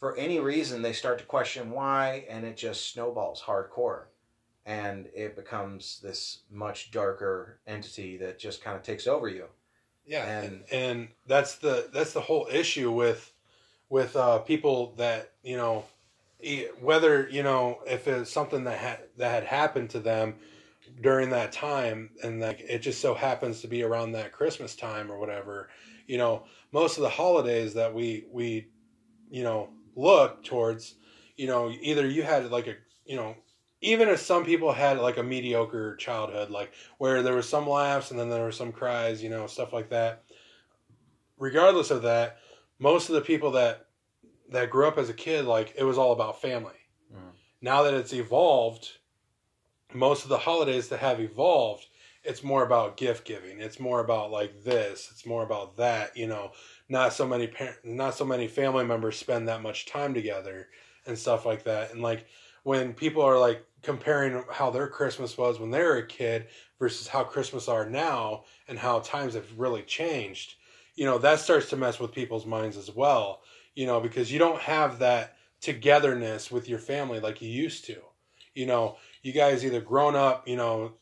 for any reason, they start to question why and it just snowballs hardcore. And it becomes this much darker entity that just kind of takes over you. Yeah, And- and and that's the that's the whole issue with with uh, people that you know whether you know if it's something that had that had happened to them during that time and like it just so happens to be around that Christmas time or whatever you know most of the holidays that we we you know look towards you know either you had like a you know even if some people had like a mediocre childhood like where there was some laughs and then there were some cries you know stuff like that regardless of that most of the people that that grew up as a kid like it was all about family Mhm. now that it's evolved most of the holidays that have evolved it's more about gift giving. It's more about like this. It's more about that you know. Not so many par- not so many family members spend that much time together and stuff like that. And like when people are like comparing how their christmas was when they were a kid versus how christmas are now and how times have really changed you know that starts to mess with people's minds as well you know because you don't have that togetherness with your family like you used to. You know you guys either grown up you know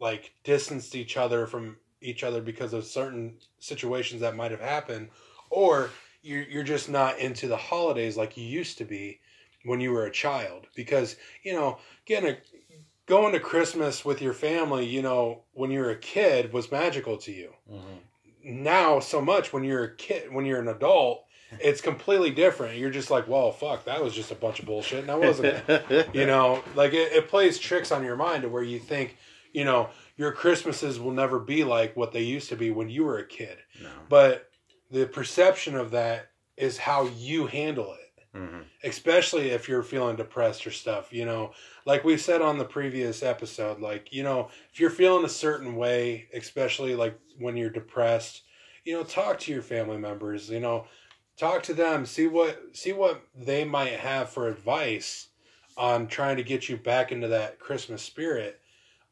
like distanced each other from each other because of certain situations that might have happened or you're, you're just not into the holidays like you used to be when you were a child. Because you know getting a going to christmas with your family you know when you were a kid was magical to you. Mm-hmm. Now so much when you're a kid when you're an adult it's completely different. You're just like well fuck that was just a bunch of bullshit. And that wasn't you know like it, it plays tricks on your mind to where you think you know your christmases will never be like what they used to be when you were a kid. No. but the perception of that is how you handle it. Mm-hmm. especially if you're feeling depressed or stuff you know. Like we said on the previous episode like you know if you're feeling a certain way especially like when you're depressed you know talk to your family members you know. Talk to them. See what see what they might have for advice on trying to get you back into that christmas spirit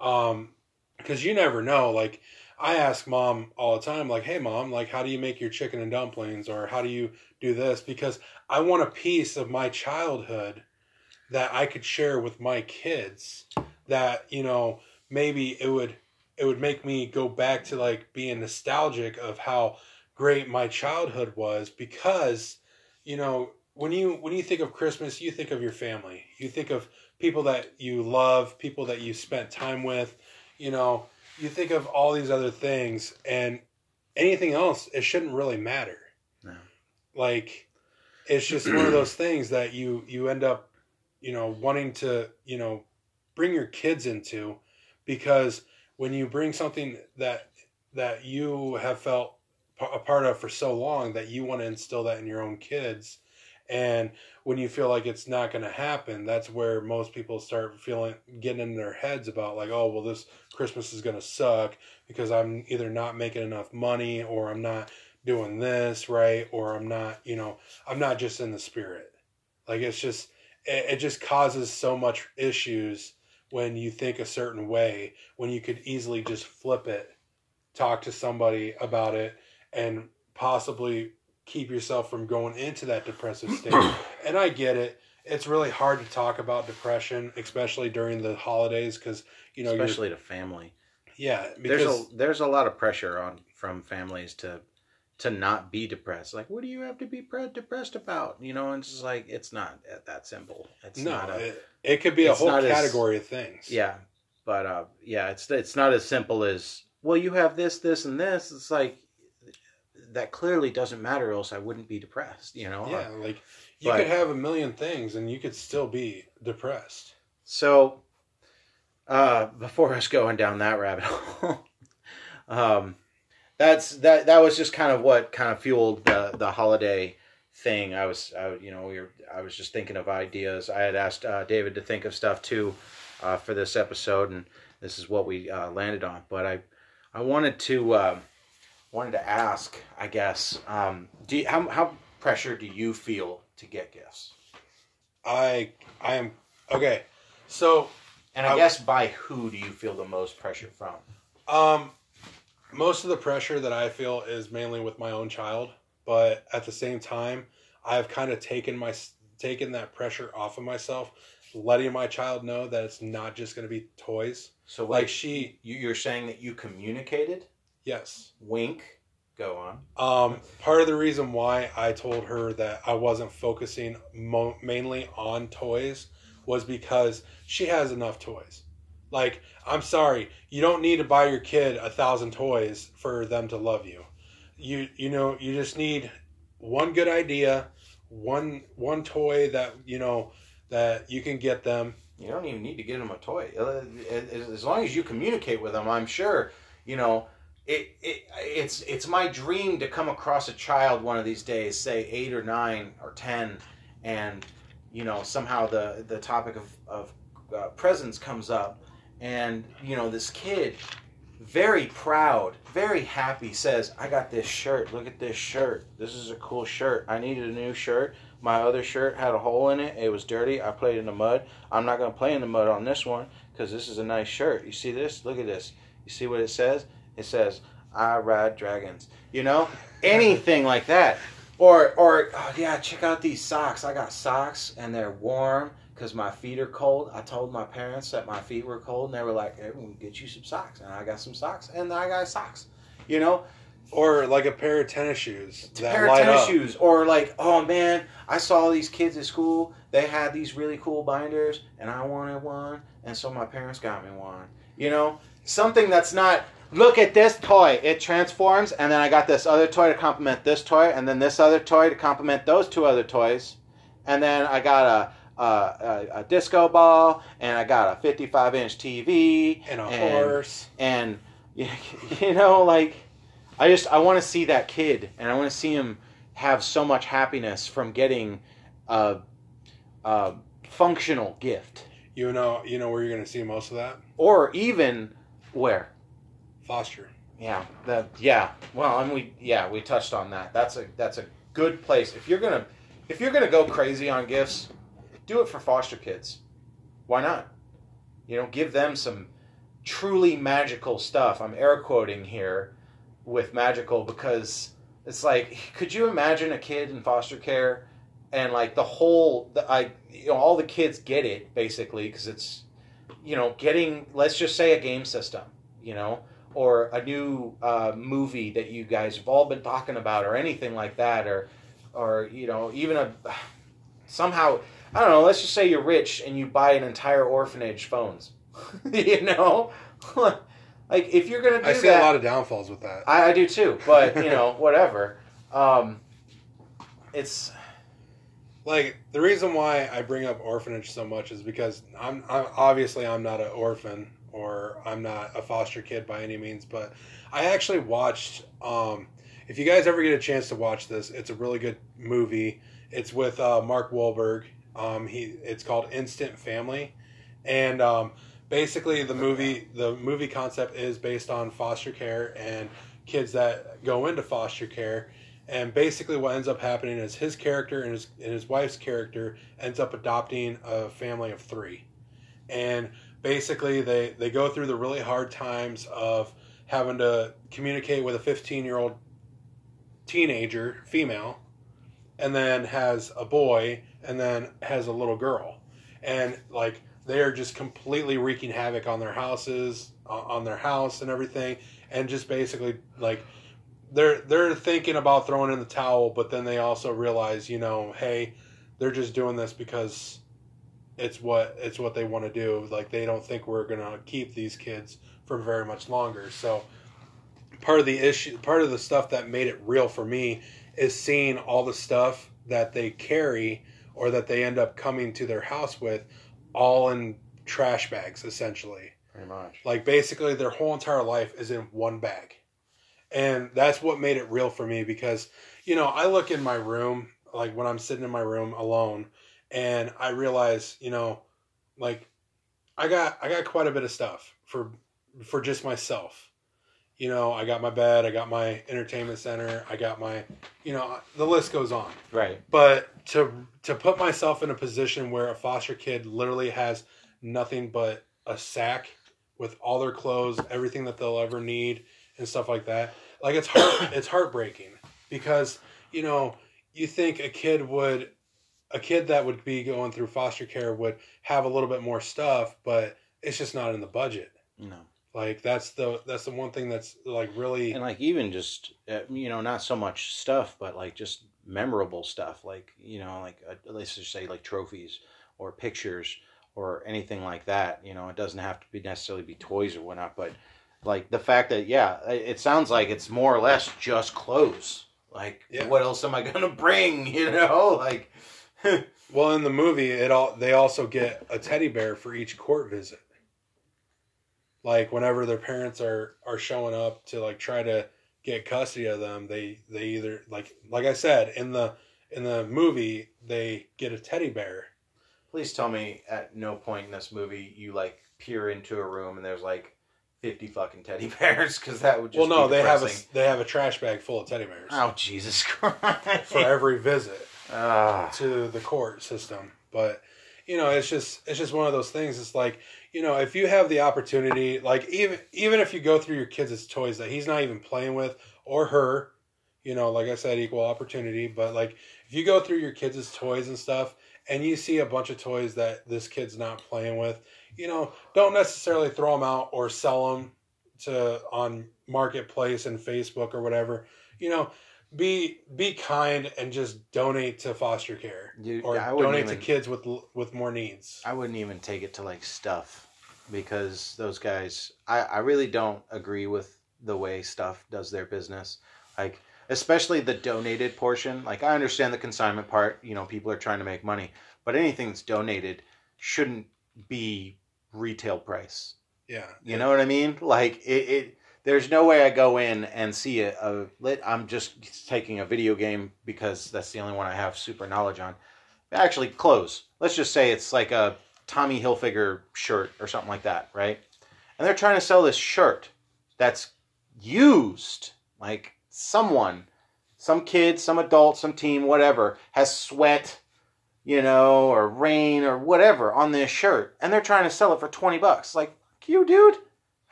um because you never know like i ask mom all the time like hey mom like how do you make your chicken and dumplings? Or how do you do this? Because I want a piece of my childhood that I could share with my kids that, you know, maybe it would it would make me go back to like being nostalgic of how great my childhood was. Because, you know, when you when you think of Christmas, you think of your family. You think of people that you love, people that you spent time with, you know, you think of all these other things and anything else it shouldn't really matter. No. Like it's just one of those things that you you end up you know wanting to you know bring your kids into because when you bring something that that you have felt a part of for so long that you want to instill that in your own kids and when you feel like it's not going to happen that's where most people start feeling getting in their heads about like oh well this christmas is going to suck because i'm either not making enough money or i'm not doing this right? Or i'm not you know i'm not just in the spirit. Like it's just it, it just causes so much issues when you think a certain way when you could easily just flip it talk to somebody about it and possibly keep yourself from going into that depressive state and i get it it's really hard to talk about depression especially during the holidays because you know especially to family. yeah because There's a there's a lot of pressure on from families to to not be depressed. Like, what do you have to be pre- depressed about? You know, and it's just like it's not that simple. It's no not a it, it could be a whole not as- category of things yeah, but uh, yeah, it's it's not as simple as well. You have this, this, and this. It's like that clearly doesn't matter, else I wouldn't be depressed. You know. Yeah, like you But- could have a million things and you could still be depressed. So, uh, before us going down that rabbit hole, um, that's that. That was just kind of what kind of fueled the the holiday thing. I was, I, you know, we were, I was just thinking of ideas. I had asked uh, David to think of stuff too uh, for this episode, and this is what we uh, landed on. But I, I wanted to, um wanted to ask, I guess, um, do you, how how pressure do you feel to get gifts? I I am okay. So And I I- guess by who do you feel the most pressure from? um most of the pressure that I feel is mainly with my own child, but at the same time, I've kind of taken my taken that pressure off of myself, letting my child know that it's not just going to be toys. So Like like she you, you're saying that you communicated? Yes. Wink. Go on. Um, part of the reason why I told her that I wasn't focusing mo- mainly on toys was because she has enough toys. Like, I'm sorry, you don't need to buy your kid a thousand toys for them to love you. You you know you just need one good idea, one one toy that you know that you can get them. You don't even need to get them a toy. Uh, As long as you communicate with them, I'm sure. You know, it, it it's it's my dream to come across a child one of these days, say eight or nine or ten, and you know somehow the the topic of of uh, presents comes up, and you know this kid, very proud, very happy, says, "I got this shirt. Look at this shirt. This is a cool shirt. I needed a new shirt." My other shirt had a hole in it. It was dirty. I played in the mud. I'm not going to play in the mud on this one because this is a nice shirt. You see this? Look at this. You see what it says? It says, I ride dragons. You know? Anything like that. Or, or oh, yeah, check out these socks. I got socks and they're warm because my feet are cold. I told my parents that my feet were cold and they were like, hey, we'll get you some socks. And I got some socks and I got socks. You know? Or like a pair of tennis shoes that pair of tennis up. shoes or like oh man i saw these kids at school they had these really cool binders and i wanted one and so my parents got me one you know something that's not look at this toy it transforms and then i got this other toy to complement this toy and then this other toy to complement those two other toys and then i got a a, a, a disco ball and i got a 55 inch tv and a and- horse. and you know like i just i want to see that kid and i want to see him have so much happiness from getting a, a functional gift, You know, you know where you're going to see most of that or even where. Foster. Yeah, that yeah. Well, and we yeah we touched on that. That's a that's a good place if you're gonna if you're gonna go crazy on gifts, do it for foster kids. Why not? You know, give them some truly magical stuff. I'm air quoting here with magical because it's like, could you imagine a kid in foster care and like the whole the, I you know all the kids get it basically because it's you know getting let's just say a game system you know or a new uh, movie that you guys have all been talking about, or anything like that, or, or you know, even a somehow I don't know. Let's just say you're rich and you buy an entire orphanage phones. you know, like if you're gonna do I see that, a lot of downfalls with that. I, I do too. But you know, whatever. Um, it's like the reason why I bring up orphanage so much is because I'm, I'm obviously I'm not an orphan or I'm not a foster kid by any means, but I actually watched. Um, if you guys ever get a chance to watch this, it's a really good movie. It's with uh, Mark Wahlberg. Um, he it's called Instant Family, and um, basically the movie the movie concept is based on foster care and kids that go into foster care and basically what ends up happening is his character and his, and his wife's character ends up adopting a family of three and basically they, they go through the really hard times of having to communicate with a 15 year old teenager female and then has a boy and then has a little girl. And like they are just completely wreaking havoc on their houses on their house and everything and just basically like they're they're thinking about throwing in the towel, but then they also realize, you know, hey, they're just doing this because it's what it's what they want to do. Like they don't think we're gonna keep these kids for very much longer. So part of the issue, part of the stuff that made it real for me is seeing all the stuff that they carry or that they end up coming to their house with, all in trash bags, essentially. pretty much Like basically, their whole entire life is in one bag and that's what made it real for me because you know i look in my room like when i'm sitting in my room alone and i realize you know like i got i got quite a bit of stuff for for just myself you know i got my bed i got my entertainment center i got my you know the list goes on right. but to to put myself in a position where a foster kid literally has nothing but a sack with all their clothes everything that they'll ever need and stuff like that. Like it's heart it's heartbreaking because you know you think a kid would a kid that would be going through foster care would have a little bit more stuff, but it's just not in the budget. No. Like that's the that's the one thing that's like really and like even just uh, you know not so much stuff but like just memorable stuff like you know like uh, let's just say like trophies or pictures or anything like that you know it doesn't have to be necessarily be toys or whatnot but like the fact that yeah it it sounds like it's more or less just clothes like Yeah. what else am i gonna bring you know like well in the movie it all they also get a teddy bear for each court visit. Like whenever their parents are are showing up to like try to get custody of them, they they either like like I said in the in the movie they get a teddy bear. please tell me at no point in this movie you like peer into a room and there's like 50 fucking teddy bears because that would just well, no, they have a they have a trash bag full of teddy bears oh jesus christ for every visit. Ah. to the court system. But you know, it's just it's just one of those things. It's like you know, if you have the opportunity, like even even if you go through your kids' toys that he's not even playing with or her, you know, like I said, equal opportunity. But like if you go through your kids' toys and stuff, and you see a bunch of toys that this kid's not playing with, you know, don't necessarily throw them out or sell them to on marketplace and Facebook or whatever. You know, be be kind and just donate to foster care Dude, or I donate even- to kids with with more needs. I wouldn't even take it to like stuff because those guys, I, I really don't agree with the way stuff does their business. Like, especially the donated portion. Like, I understand the consignment part, you know, people are trying to make money, but anything that's donated shouldn't be retail price. Yeah, You know what I mean? Like, it, it there's no way I go in and see a, a lit. I'm just taking a video game because that's the only one I have super knowledge on. actually clothes. Let's just say it's like a Tommy Hilfiger shirt or something like that, right? And they're trying to sell this shirt that's used, like someone, some kid, some adult, some team, whatever, has sweat, you know, or rain or whatever on this shirt, and they're trying to sell it for 20 bucks. Like, you dude,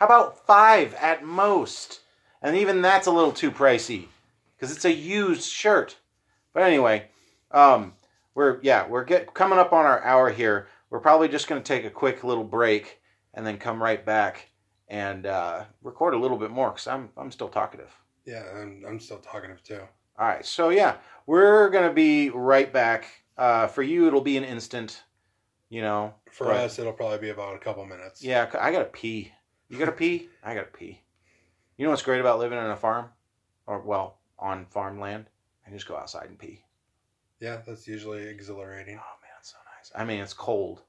how about five at most? And even that's a little too pricey because it's a used shirt. But anyway, um, we're yeah we're get coming up on our hour here. We're probably just going to take a quick little break and then come right back and uh, record a little bit more because I'm I'm still talkative. Yeah, I'm, I'm still talkative too. All right, so yeah, we're gonna be right back. Uh, for you, it'll be an instant. You know, For us, it'll probably be about a couple minutes. yeah, I gotta pee. You gotta pee. I gotta pee. You know what's great about living on a farm, or well, on farmland? I just go outside and pee. Yeah, that's usually exhilarating. Oh man, it's so nice. I mean, it's cold,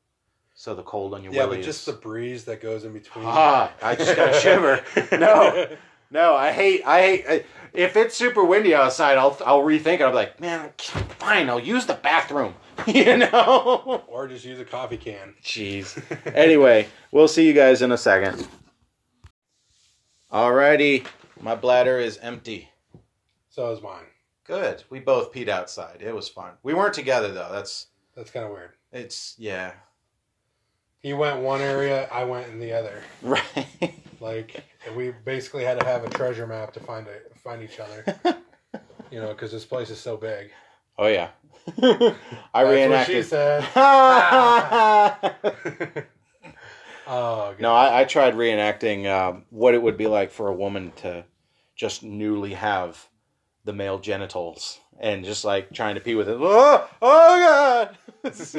so the cold on your Yeah, but just is- the breeze that goes in between. Ah, I just got a shiver. No. No, I hate. I hate. I, if it's super windy outside, I'll I'll rethink it. I'll be like, man, fine. I'll use the bathroom. you know. Or just use a coffee can. Jeez. Anyway, we'll see you guys in a second. Alrighty, my bladder is empty. So is mine. Good. We both peed outside. It was fun. We weren't together though. That's That's kind of weird. it's yeah. He went one area, I went in the other. Right. Like we basically had to have a treasure map to find it, find each other. You know, because this place is so big. oh yeah. I That's what reenacted. she said. no, oh, God. I, I tried reenacting um, what it would be like for a woman to just newly have the male genitals and just like trying to pee with it. Oh, oh god!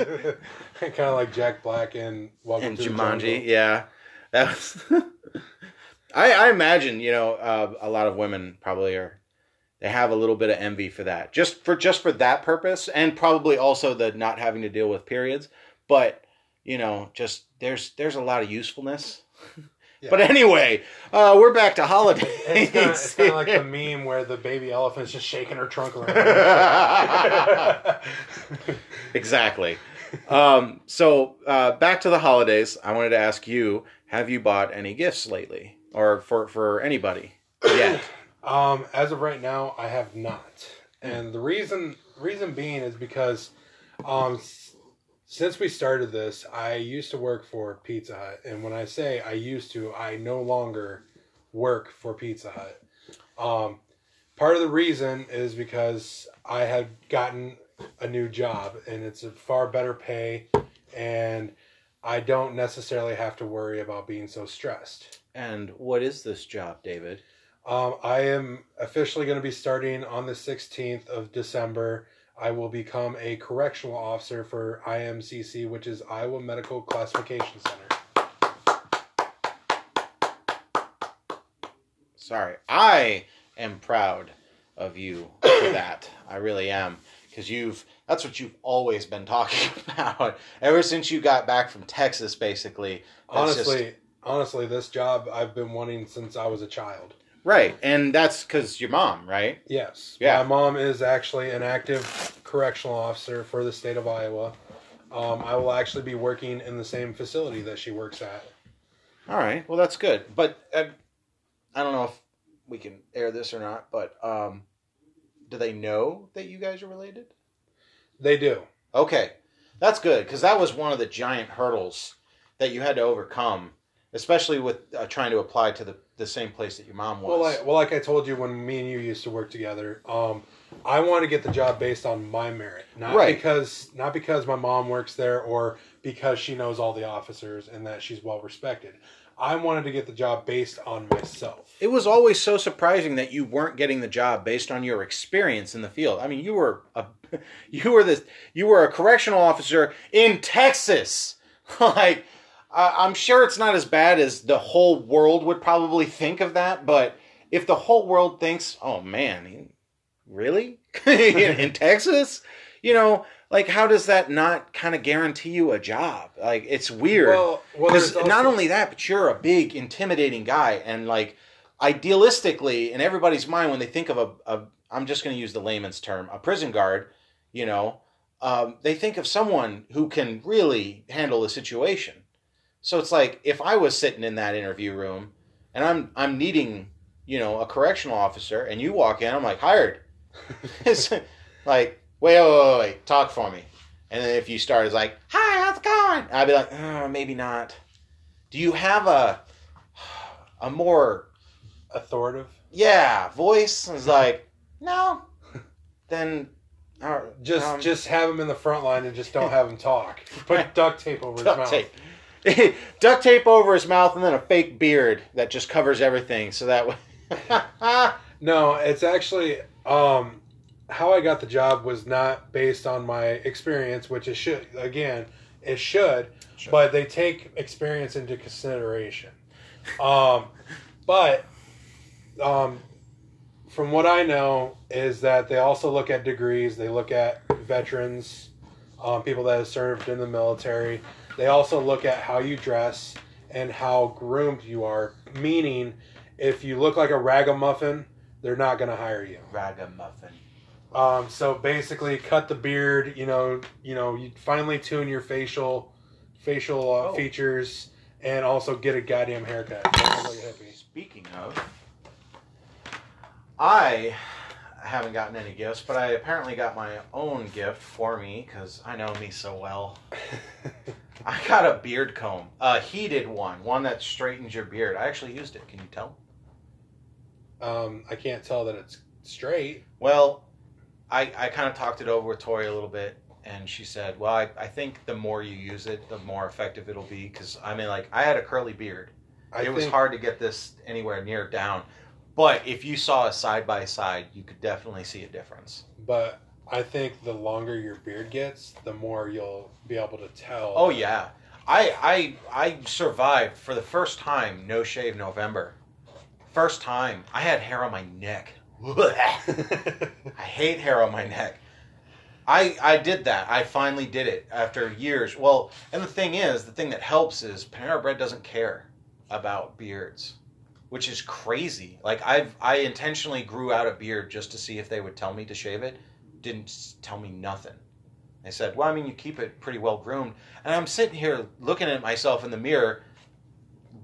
kind of like Jack Black in Welcome and to Jumanji, yeah, that was. I, I imagine you know uh, a lot of women probably are. They have a little bit of envy for that, just for just for that purpose, and probably also the not having to deal with periods. But you know, just there's there's a lot of usefulness. Yeah. But anyway, uh, we're back to holidays. It's kind of like the meme where the baby elephant's just shaking her trunk around. exactly. Um, so uh, back to the holidays. I wanted to ask you: Have you bought any gifts lately, or for for anybody yet? Um, as of right now, I have not, and the reason reason being is because, um, s- since we started this, I used to work for Pizza Hut, and when I say I used to, I no longer work for Pizza Hut. Um, part of the reason is because I had gotten a new job, and it's a far better pay, and I don't necessarily have to worry about being so stressed. And what is this job, David? Um, I am officially going to be starting on the 16th of December. I will become a correctional officer for IMCC, which is Iowa Medical Classification Center. Sorry, I am proud of you for that. I really am because you've that's what you've always been talking about ever since you got back from Texas, basically. That's just- Honestly, honestly, this job I've been wanting since I was a child. Right, and that's because your mom, right? Yes. Yeah. My mom is actually an active correctional officer for the state of Iowa. Um, I will actually be working in the same facility that she works at. All right. Well, that's good. But uh, I don't know if we can air this or not. But um, do they know that you guys are related? They do. Okay, that's good because that was one of the giant hurdles that you had to overcome, especially with uh, trying to apply to the, the same place that your mom was. Well, like, well, like I told you when me and you used to work together, um, I want to get the job based on my merit, not Right. because not because my mom works there or because she knows all the officers and that she's well respected. I wanted to get the job based on myself. it was always so surprising that you weren't getting the job based on your experience in the field. I mean, you were a you were this you were a correctional officer in Texas. like I I'm sure it's not as bad as the whole world would probably think of that, but if the whole world thinks, "Oh man, really? in, Texas?" You know, like how does that not kind of guarantee you a job? Like it's weird. Well, well, not only that, but you're a big, intimidating guy, and like idealistically, in everybody's mind, when they think of a, a I'm just going to use the layman's term, a prison guard, you know, um, they think of someone who can really handle the situation. So it's like if I was sitting in that interview room and I'm I'm needing you know a correctional officer and you walk in, I'm like hired. it's like wait, wait, wait, wait, talk for me. And then if you start as like, "Hi, how's it going?" I'd be like, oh, "Maybe not." Do you have a a more Authoritative. yeah voice? It's like, no. Then, uh, Just um, just have him in the front line and just don't have him talk. Put duct tape over his duct mouth. tape. duct tape over his mouth and then a fake beard that just covers everything. So that way, No, it's actually um, how I got the job was not based on my experience, which it should again it should, Sure. but they take experience into consideration. Um, but um, from what I know is that they also look at degrees. They look at veterans, um, people that have served in the military. They also look at how you dress and how groomed you are. Meaning, if you look like a ragamuffin, they're not going to hire you. ragamuffin. Um, so basically, cut the beard. You know, you know, you finally tune your facial, facial uh, Oh. features, and also get a goddamn haircut. Don't look like a hippie. Speaking of, I haven't gotten any gifts, but I apparently got my own gift for me because I know me so well. I got a beard comb, a heated one, one that straightens your beard. I actually used it. Can you tell? um, I can't tell that it's straight. Well, I, I kind of talked it over with Tori a little bit, and she said, "Well, I, I think the more you use it, the more effective it'll be." Because I mean, like, I had a curly beard. I it was hard to get this anywhere near down, but if you saw a side by side, you could definitely see a difference. but I think the longer your beard gets, the more you'll be able to tell. Oh yeah, I I I survived for the first time no shave November. First time I had hair on my neck. I hate hair on my neck. I I did that. I finally did it after years. Well, and the thing is, the thing that helps is Panera Bread doesn't care about beards, which is crazy. Like I've I intentionally grew out a beard just to see if they would tell me to shave it. Didn't tell me nothing. They said, "Well, I mean, you keep it pretty well groomed." And I'm sitting here looking at myself in the mirror,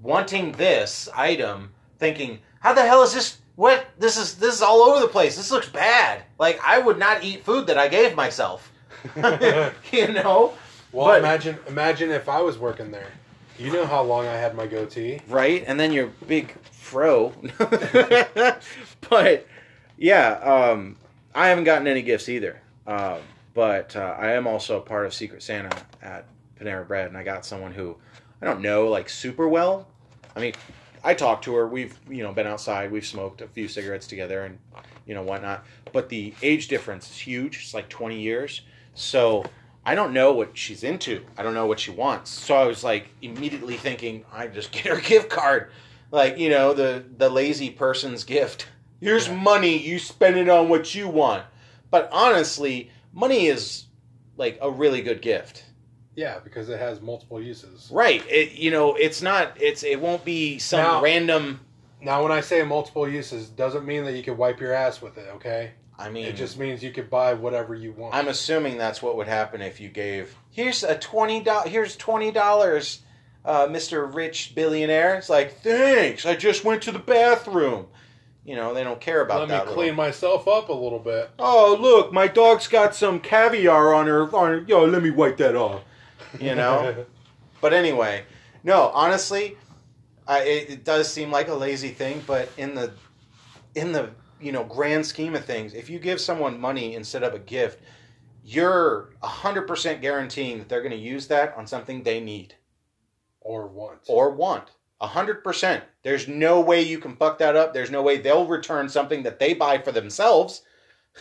wanting this item, thinking, "How the hell is this? What? This is this is all over the place. This looks bad. Like I would not eat food that I gave myself." you know, well, but- imagine imagine if I was working there. You know how long I had my goatee. right? And then your big fro. but yeah, um, I haven't gotten any gifts either. Um, but uh, I am also a part of Secret Santa at Panera Bread, and I got someone who I don't know like super well. I mean, I talked to her. We've you know been outside. We've smoked a few cigarettes together, and you know whatnot. But the age difference is huge. It's like twenty years. So I don't know what she's into. I don't know what she wants. So I was like immediately thinking, I just get her a gift card, like you know the the lazy person's gift. Here's Yeah. money. You spend it on what you want. But honestly, money is like a really good gift. Yeah, because it has multiple uses. Right. It you know, it's not it's it won't be some Now- random Now, when I say multiple uses, doesn't mean that you can wipe your ass with it. Okay, I mean it just means you could buy whatever you want. I'm assuming that's what would happen if you gave here's a twenty dollars here's twenty dollars, uh, Mr. Rich Billionaire. It's like thanks. I just went to the bathroom. You know they don't care about Let that. Let me little- clean myself up a little bit. Oh look, my dog's got some caviar on her. On her. Yo, let me wipe that off. You know. But anyway, no, honestly, I, it, it does seem like a lazy thing, but in the in the you know grand scheme of things, if you give someone money instead of a gift, you're hundred percent guaranteeing that they're going to use that on something they need or want. or want. Hundred percent. There's no way you can fuck that up. There's no way they'll return something that they buy for themselves.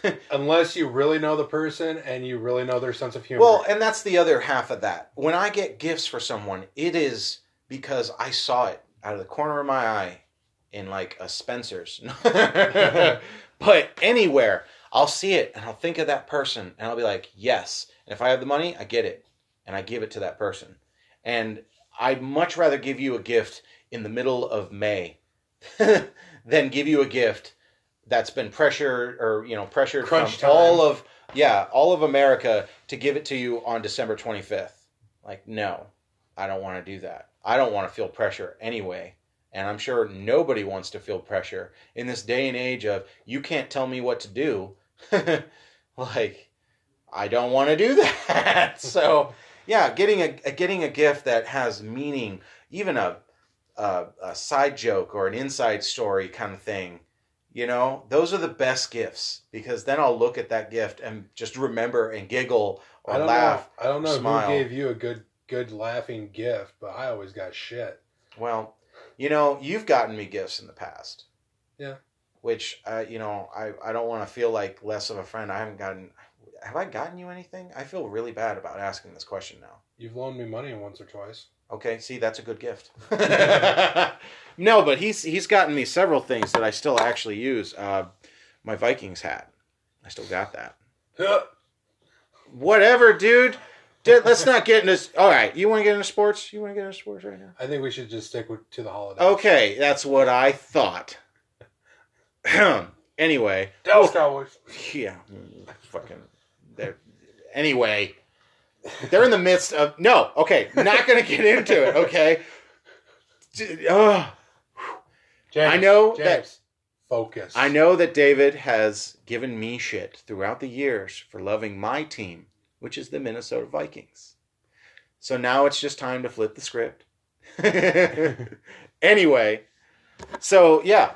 Unless you really know the person and you really know their sense of humor. Well, and that's the other half of that. When I get gifts for someone, it is because I saw it out of the corner of my eye in like a Spencer's. but anywhere, I'll see it and I'll think of that person and I'll be like, yes. And if I have the money, I get it and I give it to that person. And I'd much rather give you a gift in the middle of May than give you a gift that's been pressured or you know pressured Crunch from time. all of yeah, all of America to give it to you on December 25th. Like, no, I don't want to do that. I don't want to feel pressure anyway. And I'm sure nobody wants to feel pressure in this day and age of you can't tell me what to do. like, I don't want to do that. so, yeah, getting a, a getting a gift that has meaning, even a, a a side joke or an inside story kind of thing. You know, those are the best gifts because then I'll look at that gift and just remember and giggle or I laugh. know. I don't know smile. who gave you a good good laughing gift, but I always got shit. Well, you know, you've gotten me gifts in the past. Yeah. Which, uh, you know, I, I don't want to feel like less of a friend. I haven't gotten. Have I gotten you anything? I feel really bad about asking this question now. You've loaned me money once or twice. Okay, see, that's a good gift. no, but he's he's gotten me several things that I still actually use. Uh, my Vikings hat, I still got that. Whatever, dude. Dude, let's not get into. All right, you want to get into sports? You want to get into sports right now? I think we should just stick with, to the holidays. Okay, that's what I thought. anyway, Dallas Cowboys. yeah, mm, fucking. Anyway, they're in the midst of no. Okay, not gonna get into it. Okay. Ugh. James, I know James, that- focus. I know that David has given me shit throughout the years for loving my team, which is the Minnesota Vikings. So now it's just time to flip the script. anyway, so yeah,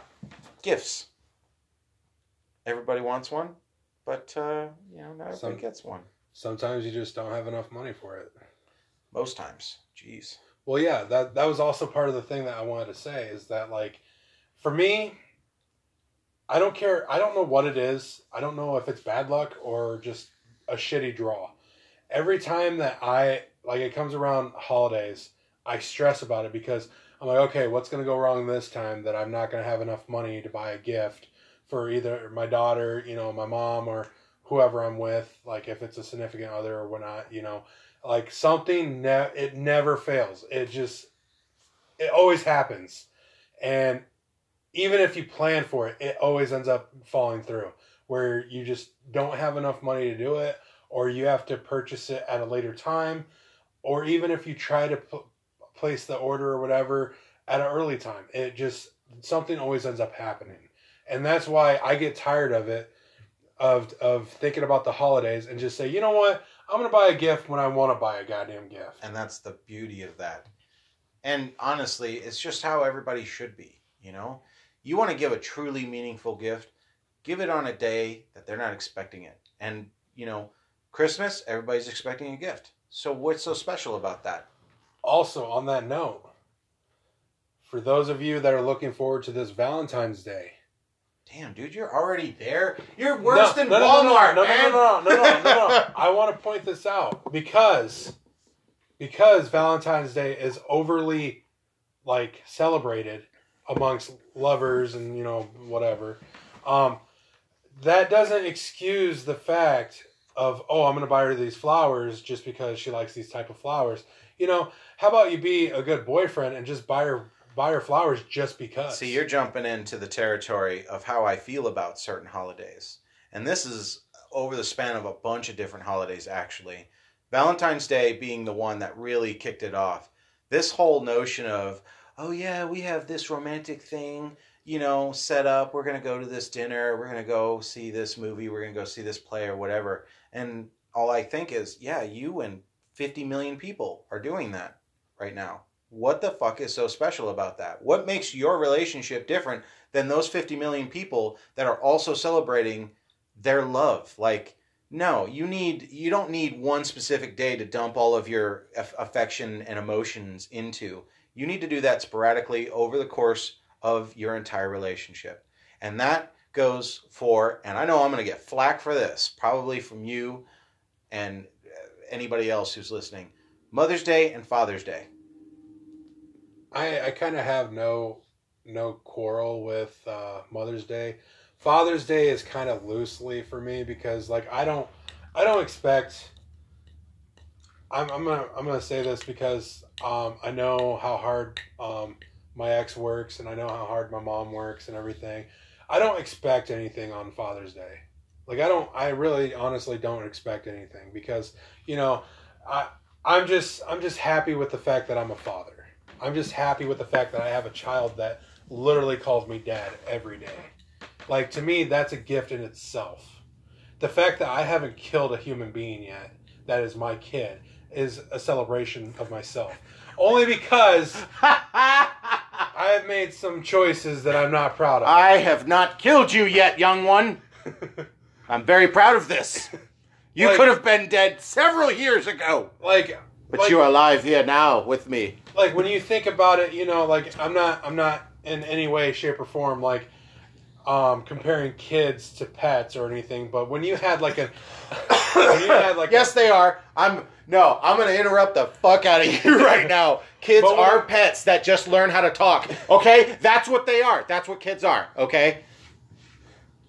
gifts. Everybody wants one, but uh, you know, not everybody Some- gets one. Sometimes you just don't have enough money for it. Most times, jeez. Well, yeah, that that was also part of the thing that I wanted to say is that like, for me, I don't care. I don't know what it is. I don't know if it's bad luck or just a shitty draw. Every time that I like it comes around holidays, I stress about it because I'm like, okay, what's gonna go wrong this time that I'm not gonna have enough money to buy a gift for either my daughter, you know, my mom, or whoever I'm with, like if it's a significant other or whatnot, you know like something ne- it never fails. It just it always happens. And even if you plan for it it always ends up falling through where you just don't have enough money to do it or you have to purchase it at a later time or even if you try to p- place the order or whatever at an early time it just something always ends up happening. And that's why i get tired of it of of thinking about the holidays and just say you know what? I'm gonna buy a gift when I want to buy a goddamn gift. and that's the beauty of that. And honestly it's just how everybody should be you know? You want to give a truly meaningful gift give it on a day that they're not expecting it. And you know christmas everybody's expecting a gift. So what's so special about that? Also, on that note, for those of you that are looking forward to this Valentine's Day, damn dude you're already there you're worse No, than no, walmart no, no, man No, no, no, no, no, no. I want to point this out because because Valentine's Day is overly like celebrated amongst lovers and you know whatever. Um, that doesn't excuse the fact of oh I'm going to buy her these flowers just because she likes these type of flowers. You know, how about you be a good boyfriend and just buy her buy her flowers just because? See, you're jumping into the territory of how I feel about certain holidays. And this is over the span of a bunch of different holidays, actually. Valentine's Day being the one that really kicked it off. This whole notion of, oh, yeah, we have this romantic thing, you know, set up. We're going to go to this dinner. We're going to go see this movie. We're going to go see this play or whatever. And all I think is, yeah, you and 50 million people are doing that right now what the fuck is so special about that? What makes your relationship different than those 50 million people that are also celebrating their love? Like, no, you need you don't need one specific day to dump all of your aff- affection and emotions into. You need to do that sporadically over the course of your entire relationship. And that goes for and I know I'm going to get flack for this, probably from you and uh, anybody else who's listening. Mother's Day and Father's Day. I, I kind of have no no quarrel with uh, Mother's Day. Father's Day is kind of loosely for me because like I don't I don't expect. I'm, I'm gonna I'm gonna say this because um, I know how hard um, my ex works and I know how hard my mom works and everything. I don't expect anything on Father's Day. Like I don't I really honestly don't expect anything because, you know, I I'm just I'm just happy with the fact that I'm a father. I'm just happy with the fact that I have a child that literally calls me dad every day. Like to me that's a gift in itself. The fact that I haven't killed a human being yet that is my kid is a celebration of myself. Only because I have made some choices that I'm not proud of. I have not killed you yet, young one. I'm very proud of this. You Like- could have been dead several years ago, like but like, you are alive here now with me. like when you think about it, you know, like I'm not I'm not in any way, shape, or form like um comparing kids to pets or anything, but when you had like a when you had like yes, they are. I'm no. I'm going to interrupt the fuck out of you right now. Kids are pets that just learn how to talk. Okay, that's what they are. That's what kids are. Okay,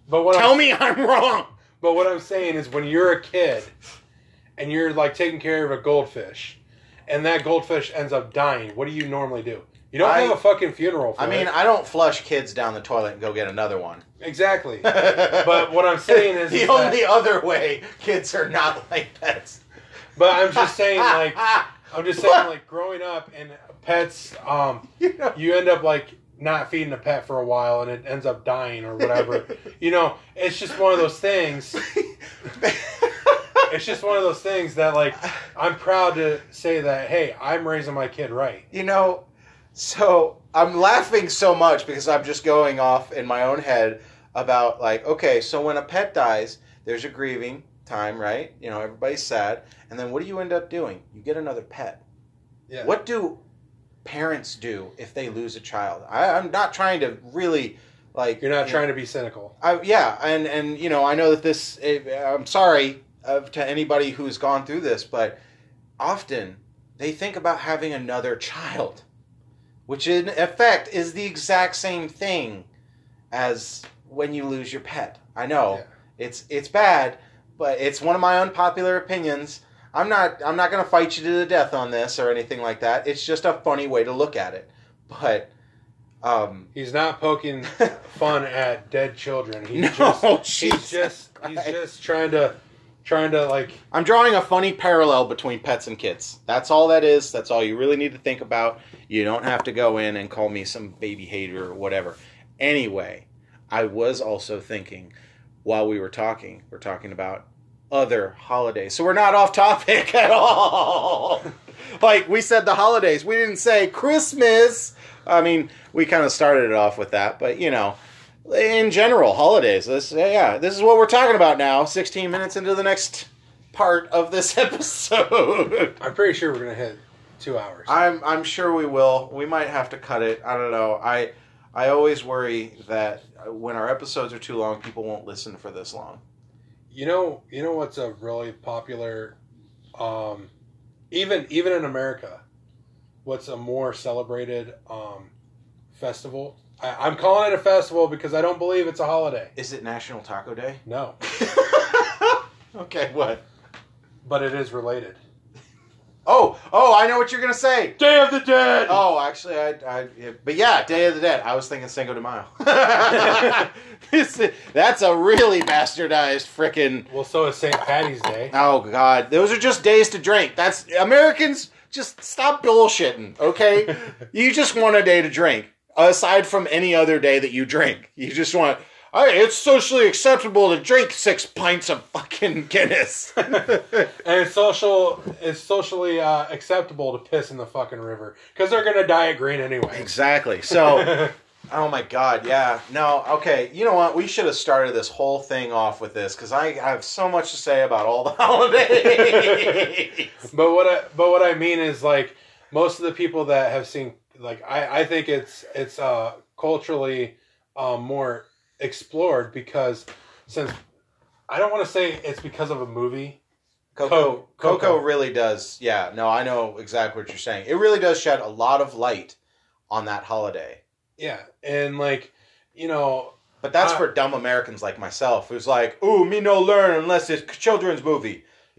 but what tell I'm, me I'm wrong. but what I'm saying is when you're a kid and you're like taking care of a goldfish and that goldfish ends up dying, what do you normally do? You don't I- have a fucking funeral for I mean, it. I don't flush kids down the toilet and go get another one. Exactly. But what I'm saying is the is only other way kids are not like pets. But I'm just saying, like, I'm just saying, like, growing up and pets, um, You know? you end up like not feeding a pet for a while and it ends up dying or whatever. you know, it's just one of those things. It's just one of those things that, like, I'm proud to say that, hey, I'm raising my kid right. you know, so I'm laughing so much because I'm just going off in my own head about like, okay, so when a pet dies, there's a grieving time, right? You know, everybody's sad, and then what do you end up doing? You get another pet. Yeah. What do parents do if they lose a child? I, I'm not trying to really like. You're not you trying to be cynical. I, yeah, and and you know, I know that this. It, I'm sorry uh, to anybody who's gone through this, but often they think about having another child, which in effect is the exact same thing as when you lose your pet. I know Yeah. it's it's bad, but it's one of my unpopular opinions. I'm not I'm not going to fight you to the death on this or anything like that. It's just a funny way to look at it. But um He's not poking fun at dead children. He's No, just, Jesus he's just, he's just trying to, trying to like, I'm drawing a funny parallel between pets and kids. That's all that is. That's all you really need to think about. You don't have to go in and call me some baby hater or whatever. Anyway, I was also thinking while we were talking, we're talking about other holidays. So we're not off topic at all. like we said the holidays. We didn't say Christmas. I mean, we kind of started it off with that, but you know, in general, holidays. This yeah, this is what we're talking about now. 16 minutes into the next part of this episode. I'm pretty sure we're gonna hit two hours. I'm I'm sure we will. We might have to cut it. I don't know. I I always worry that when our episodes are too long, people won't listen for this long. You know, you know what's a really popular, um, even even in America, what's a more celebrated um, festival? I, I'm calling it a festival because I don't believe it's a holiday. Is it National Taco Day? No, okay, what? but it is related. Oh, oh, I know what you're gonna say. Day of the Dead. Oh, actually, I, I, but yeah, Day of the Dead. I was thinking Cinco de Mayo. This- that's a really bastardized frickin' Well, so is St. Patty's Day. Oh God, those are just days to drink. That's Americans. Just stop bullshitting, okay? you just want a day to drink, aside from any other day that you drink. You just want. It's socially acceptable to drink six pints of fucking Guinness. and it's social. It's socially uh, acceptable to piss in the fucking river because they're gonna dye at green anyway. exactly. So, oh my God, yeah. No, okay. You know what? We should have started this whole thing off with this because I have so much to say about all the holidays. But what I but what I mean is like most of the people that have seen like I I think it's it's uh culturally um more explored because since I don't want to say it's because of a movie. Coco, Coco Coco. really does. Yeah, no, I know exactly what you're saying. It really does shed a lot of light on that holiday. Yeah, and like you know But that's Uh, for dumb Americans like myself, who's like, "Ooh, me no learn unless it's children's movie."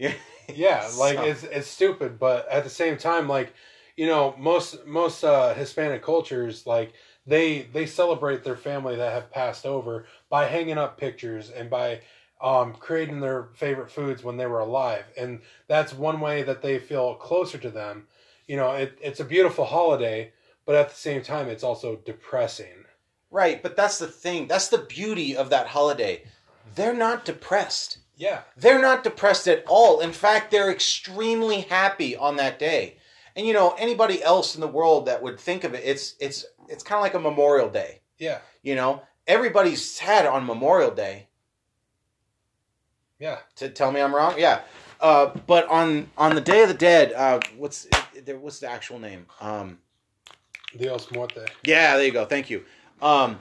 yeah like So- it's it's stupid but at the same time like you know most most uh hispanic cultures like they they celebrate their family that have passed over by hanging up pictures and by um, creating their favorite foods when they were alive, and that's one way that they feel closer to them. You know, it, it's a beautiful holiday, but at the same time, it's also depressing. Right, but that's the thing. That's the beauty of that holiday. They're not depressed. Yeah, They're not depressed at all. In fact, they're extremely happy on that day. And you know, anybody else in the world that would think of it, it's it's it's kind of like a Memorial Day. yeah, You know, everybody's sad on Memorial Day. yeah. To tell me I'm wrong, yeah. Uh, but on on the Day of the Dead, uh, what's there? What's the actual name? Um, Dios muerte. Yeah, there you go. Thank you. Um,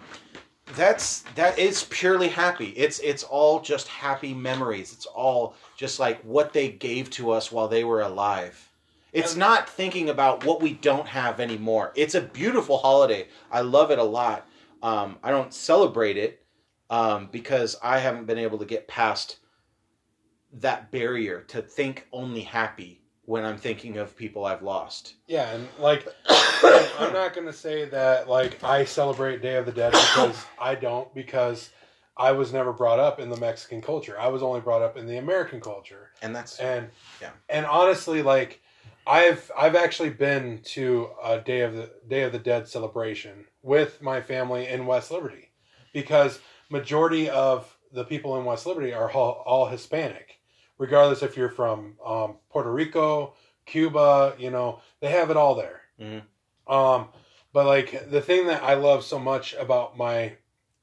that's that is purely happy. It's it's all just happy memories. It's all just like what they gave to us while they were alive. It's not thinking about what we don't have anymore. It's a beautiful holiday. I love it a lot. Um, I don't celebrate it um, because I haven't been able to get past that barrier to think only happy when I'm thinking of people I've lost. Yeah, and like I'm not gonna say that like I celebrate Day of the Dead because I don't because I was never brought up in the Mexican culture. I was only brought up in the American culture. And that's And Yeah. and honestly, like I've I've actually been to a Day of the Day of the Dead celebration with my family in West Liberty because majority of the people in West Liberty are all, all Hispanic, regardless if you're from um, Puerto Rico, Cuba. You know, they have it all there. Mhm. Um, but like the thing that I love so much about my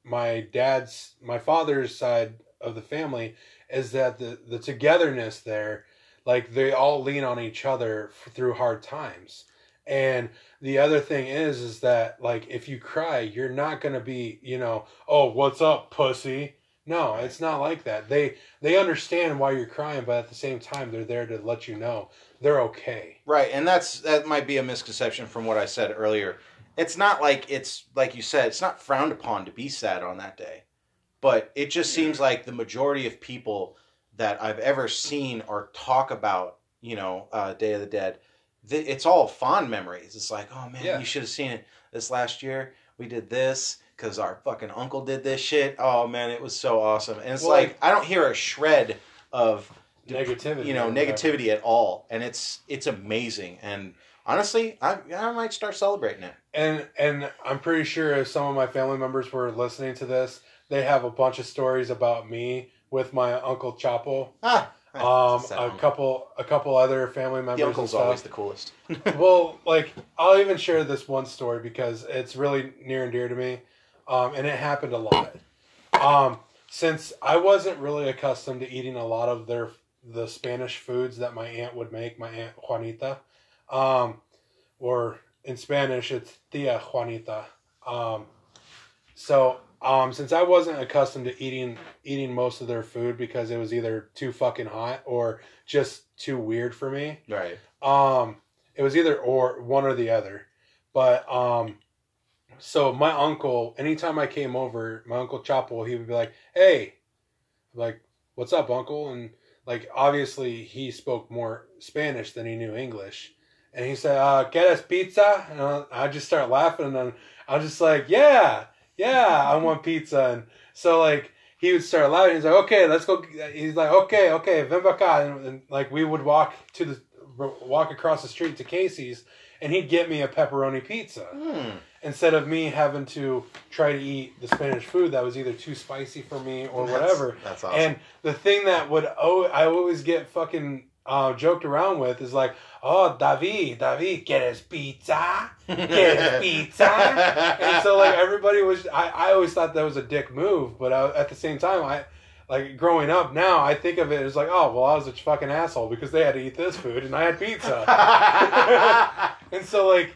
my dad's my father's side of the family is that the the togetherness there like they all lean on each other f- through hard times. And the other thing is is that like if you cry you're not going to be you know oh what's up pussy? No it's not like that. They they understand why you're crying but at the same time they're there to let you know they're okay. Right, and that's that might be a misconception from what I said earlier. It's not like it's like you said, it's not frowned upon to be sad on that day. But it just seems like the majority of people that I've ever seen or talk about, you know, uh, Day of the Dead, th- it's all fond memories. It's like, oh man, Yeah. you should have seen it this last year. We did this because our fucking uncle did this shit. Oh man, it was so awesome. And it's Well, like I don't hear a shred of negativity you know negativity at all and it's it's amazing and honestly i i might start celebrating it and and i'm pretty sure if some of my family members were listening to this they have a bunch of stories about me with my uncle chapo ah um a uncle. couple a couple other family members the and uncle's stuff. always the coolest well, like I'll even share this one story because it's really near and dear to me, um, and it happened a lot. Um, since I wasn't really accustomed to eating a lot of their the Spanish foods that my aunt would make, my aunt Juanita, um, or in Spanish it's Tia Juanita. Um, so um, since I wasn't accustomed to eating eating most of their food because it was either too fucking hot or just too weird for me, right um, it was either or one or the other. But um, so my uncle, anytime I came over, my uncle Chapo, he would be like, "Hey," I'm like, "What's up, uncle?" And like obviously he spoke more Spanish than he knew English, and he said, uh, us pizza?" And I, I just start laughing, and then I was just like, "Yeah, yeah, I want pizza." And so like he would start laughing. He's like, "Okay, let's go." He's like, "Okay, okay, ven. And, and like we would walk to the walk across the street to Casey's, and he'd get me a pepperoni pizza hmm. instead of me having to try to eat the Spanish food that was either too spicy for me or That's- whatever. that's awesome And the thing that would oh I always get fucking uh, joked around with is like, oh David, David, quieres pizza? Quieres pizza? and so like everybody was I, I always thought that was a dick move, but I, at the same time I like growing up now I think of it as like oh well I was a fucking asshole because they had to eat this food and I had pizza. and so like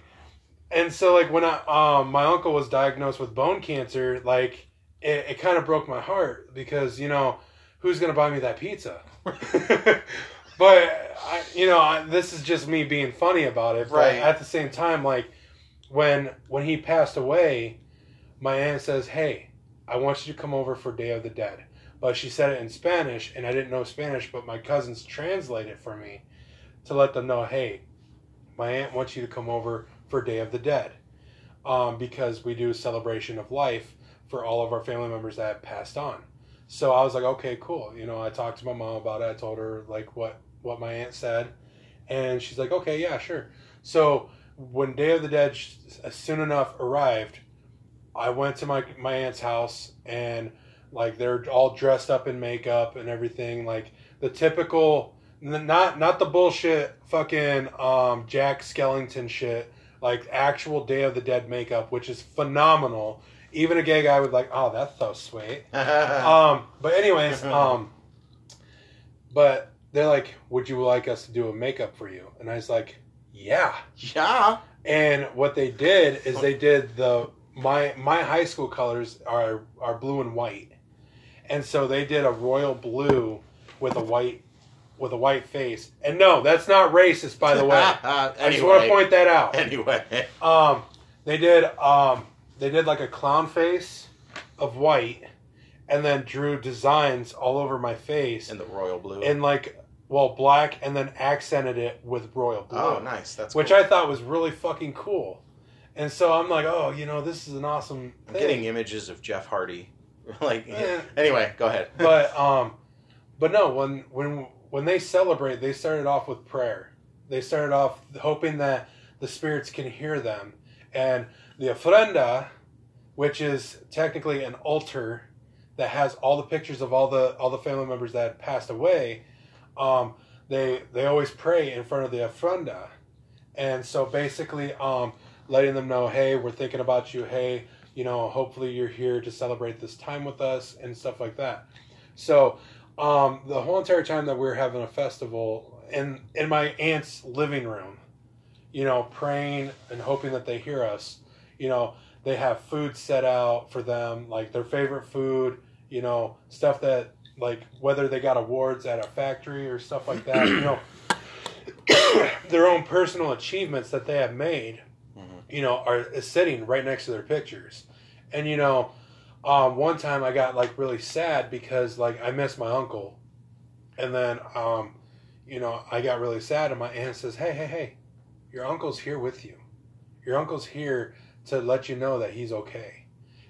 and so like when I um my uncle was diagnosed with bone cancer, like it, it kind of broke my heart because you know who's gonna buy me that pizza? but I, you know I, this is just me being funny about it. But Right. at the same time, like when when he passed away, my aunt says, "Hey, I want you to come over for Day of the Dead." But she said it in Spanish, and I didn't know Spanish. But my cousins translate it for me to let them know, "Hey, my aunt wants you to come over for Day of the Dead, um, because we do a celebration of life for all of our family members that have passed on. So I was like, okay, cool. You know, I talked to my mom about it. I told her like what what my aunt said, and she's like, okay, yeah, sure. So when Day of the Dead sh- soon enough arrived, I went to my my aunt's house and like they're all dressed up in makeup and everything, like the typical, not not the bullshit fucking um, Jack Skellington shit, like actual Day of the Dead makeup, which is phenomenal. Even a gay guy would like, oh, that's so sweet. Um, but anyways, um, but they're like, would you like us to do a makeup for you? And I was like, yeah. yeah. And what they did is they did the my my high school colors are are blue and white, and so they did a royal blue with a white with a white face. And no, that's not racist, by the way. I just want to point that out. Anyway. Um, they did um they did like a clown face of white, and then drew designs all over my face In the royal blue. in like well black, and then accented it with royal blue oh, nice. That's which cool. I thought was really fucking cool. And so I'm like, oh, you know, this is an awesome I'm thing. getting images of Jeff Hardy. like, Eh. anyway, go ahead. but um, but no, when when when they celebrate, they started off with prayer. They started off hoping that the spirits can hear them, and the ofrenda, which is technically an altar that has all the pictures of all the all the family members that had passed away. Um, they they always pray in front of the ofrenda, and so basically, um, letting them know, hey, we're thinking about you. Hey, you know, hopefully you're here to celebrate this time with us and stuff like that. So, um, the whole entire time that we are having a festival in in my aunt's living room, you know, praying and hoping that they hear us. You know, they have food set out for them, like their favorite food. You know, stuff that like whether they got awards at a factory or stuff like that. you know, their own personal achievements that they have made. Mhm. You know, are is sitting right next to their pictures, and you know, um, one time I got like really sad because like I missed my uncle, and then um, you know I got really sad, and my aunt says, "Hey, hey, hey, your uncle's here with you. Your uncle's here to let you know that he's okay."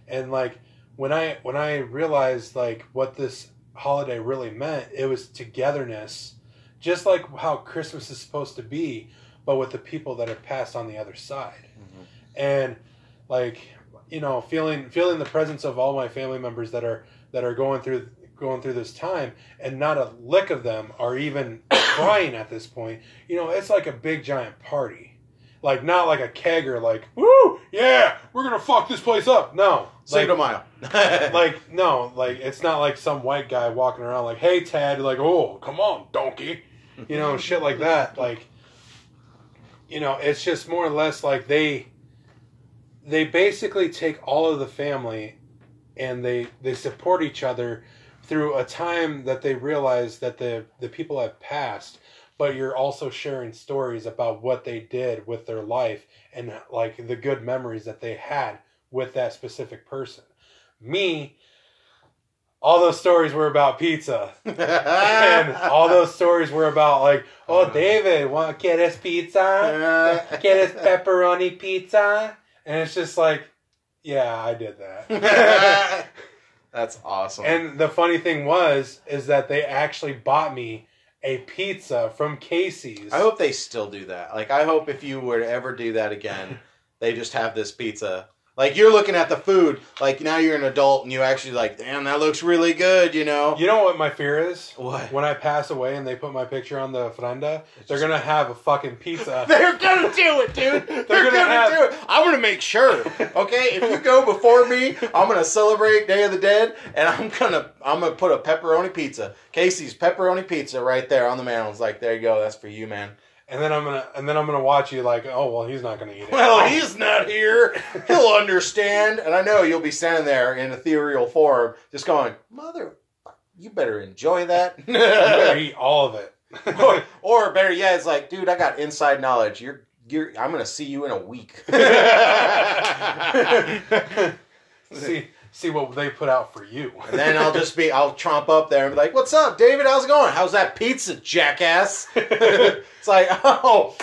And like when I when I realized like what this holiday really meant, it was togetherness, just like how Christmas is supposed to be, but with the people that have passed on the other side. Mhm. and like you know feeling feeling the presence of all my family members that are that are going through going through this time and not a lick of them are even crying at this point. You know it's like a big giant party like not like a kegger like woo yeah we're gonna fuck this place up. No. Save like, a mile. like no like it's not like some white guy walking around like hey tad like oh come on donkey. You know shit like that like you know it's just more or less like they they basically take all of the family and they they support each other through a time that they realize that the the people have passed but you're also sharing stories about what they did with their life and like the good memories that they had with that specific person. Me all those stories were about pizza. And all those stories were about like oh uh-huh. david want quieres pizza? Quieres pepperoni pizza? And it's just like yeah i did that. That's awesome. and the funny thing was is that they actually bought me a pizza from casey's I hope they still do that. Like, I hope if you were to ever do that again, they just have this pizza. Like, you're looking at the food. Like, now you're an adult and you actually, like, damn, that looks really good, you know? you know what my fear is What? when i pass away and they put my picture on the frenda they're gonna have a fucking pizza They're gonna do it, dude. They're, gonna gonna, have- do it. I'm gonna make sure. Okay, if you go before me, I'm gonna celebrate Day of the Dead, and I'm gonna I'm gonna put a pepperoni pizza, Casey's pepperoni pizza, right there on the mantle. It's like, there you go. That's for you, man. And then i'm gonna and then i'm gonna watch you like oh well he's not gonna eat it Well, he's not here. He'll understand, and I know you'll be standing there in ethereal form, just going, "Mother, you better enjoy that." you better eat all of it or, or better yet, it's like, dude, I got inside knowledge. You're, you're. I'm gonna see you in a week. see see what they put out for you. And then I'll just be, I'll tromp up there and be like, "What's up, David? How's it going? How's that pizza, jackass?" it's like, oh,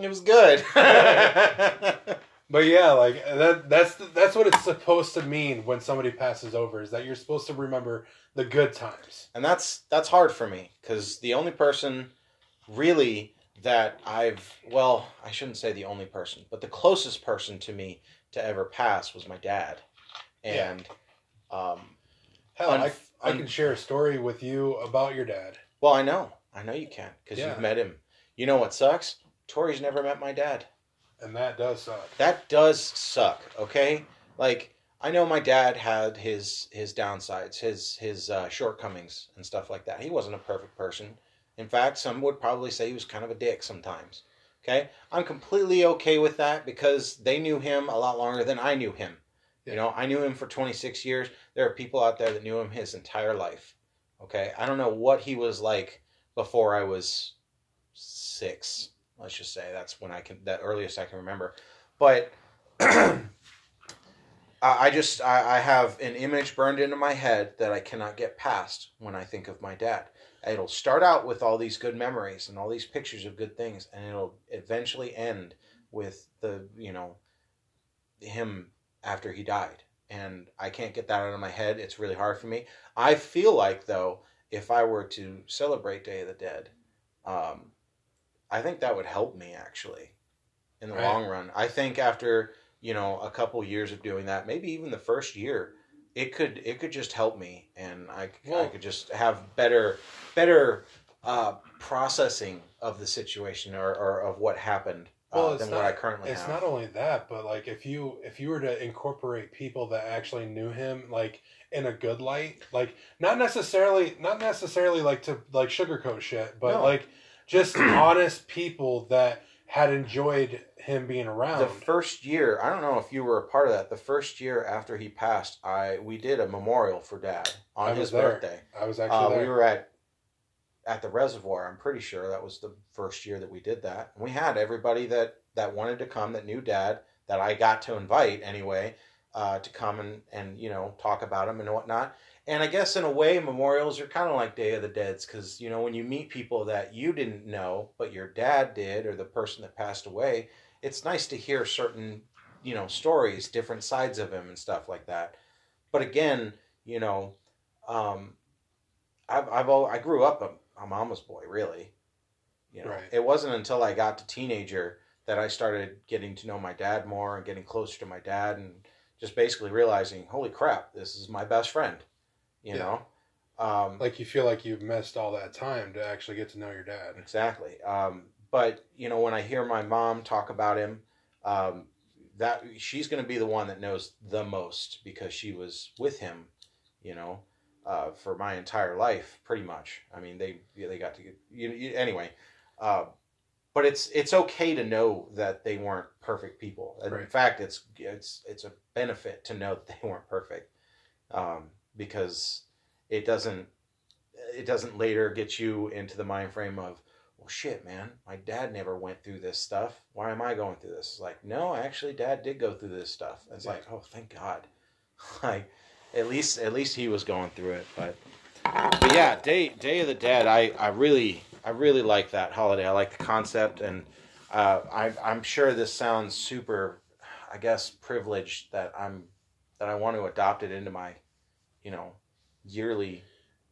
it was good. But yeah, like that that's that's what it's supposed to mean when somebody passes over is that you're supposed to remember the good times. and that's that's hard for me because the only person really that I've well, I shouldn't say the only person, but the closest person to me to ever pass was my dad, Yeah. and um, Hell, Un- I, I un- can share a story with you about your dad. well, I know, I know you can because Yeah. you've met him. You know what sucks? Tori's never met my dad. And that does suck. That does suck. Okay, like I know my dad had his his downsides, his his uh, shortcomings and stuff like that. He wasn't a perfect person. In fact, some would probably say he was kind of a dick sometimes. Okay, I'm completely okay with that because they knew him a lot longer than I knew him. You know, I knew him for 26 years. There are people out there that knew him his entire life. Okay, I don't know what he was like before I was six. Let's just say that's when I can that earliest I can remember. But I just I have an image burned into my head that I cannot get past when I think of my dad. It'll start out with all these good memories and all these pictures of good things, and it'll eventually end with the you know him after he died. And I can't get that out of my head. It's really hard for me. I feel like though, if I were to celebrate Day of the Dead, um, I think that would help me actually in the Right. long run. I think after you know a couple years of doing that, maybe even the first year, it could it could just help me, and I, I could just have better better uh, processing of the situation or, or of what happened Well, it's than not- what I currently It's have. not only that, but like if you if you were to incorporate people that actually knew him like in a good light, like not necessarily not necessarily like to like sugarcoat shit, but No. like just honest people that had enjoyed him being around. the first year i don't know if you were a part of that the first year after he passed i we did a memorial for dad on his there. birthday I was actually uh, there. we were at at the reservoir i'm pretty sure that was the first year that we did that. And we had everybody that that wanted to come that knew dad that i got to invite anyway uh, to come and and you know talk about him and whatnot. And i guess in a way memorials are kind of like day of the dead's because you know when you meet people that you didn't know but your dad did or the person that passed away it's nice to hear certain you know stories different sides of him and stuff like that. But again you know um i've i've al- i grew up a, mama's boy really you know Right. it wasn't until i got to teenager that i started getting to know my dad more and getting closer to my dad and just basically realizing holy crap this is my best friend you Yeah. know um like you feel like you've missed all that time to actually get to know your dad. Exactly. Um, but you know, when I hear my mom talk about him, um, that she's going to be the one that knows the most because she was with him, you know, uh, for my entire life, pretty much. I mean, they they got to get you, you anyway. Uh, but it's it's okay to know that they weren't perfect people. And In fact, it's it's it's a benefit to know that they weren't perfect, um, because it doesn't it doesn't later get you into the mind frame of well shit man my dad never went through this stuff why am i going through this It's like no actually dad did go through this stuff it's Yeah. like oh thank god like at least at least he was going through it but but yeah day day of the dead i i really i really like that holiday i like the concept and uh i i'm sure this sounds super i guess privileged that i'm that i want to adopt it into my you know yearly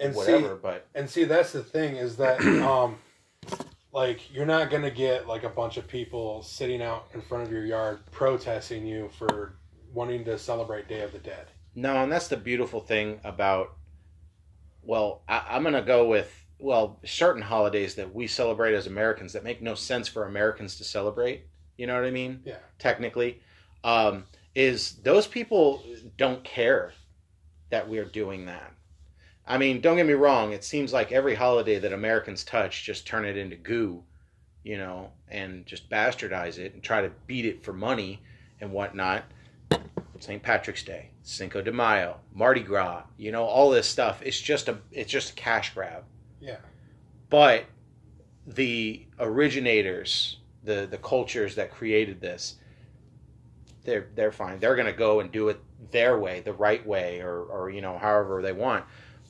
And see, whatever but And see, that's the thing is that, um, like, you're not gonna get like a bunch of people sitting out in front of your yard protesting you for wanting to celebrate Day of the Dead. No, and that's the beautiful thing about. Well, I, I'm going to go with well certain holidays that we celebrate as Americans that make no sense for Americans to celebrate. You know what I mean? Yeah. Technically, um, is those people don't care that we're doing that. I mean, don't get me wrong. It seems like every holiday that Americans touch just turn it into goo, you know, and just bastardize it and try to beat it for money and whatnot. St. Patrick's Day, Cinco de Mayo, Mardi Gras, you know, all this stuff. It's just a it's just a cash grab. Yeah. But the originators, the the cultures that created this, they're they're fine. They're gonna go and do it their way, the right way, or or you know however they want.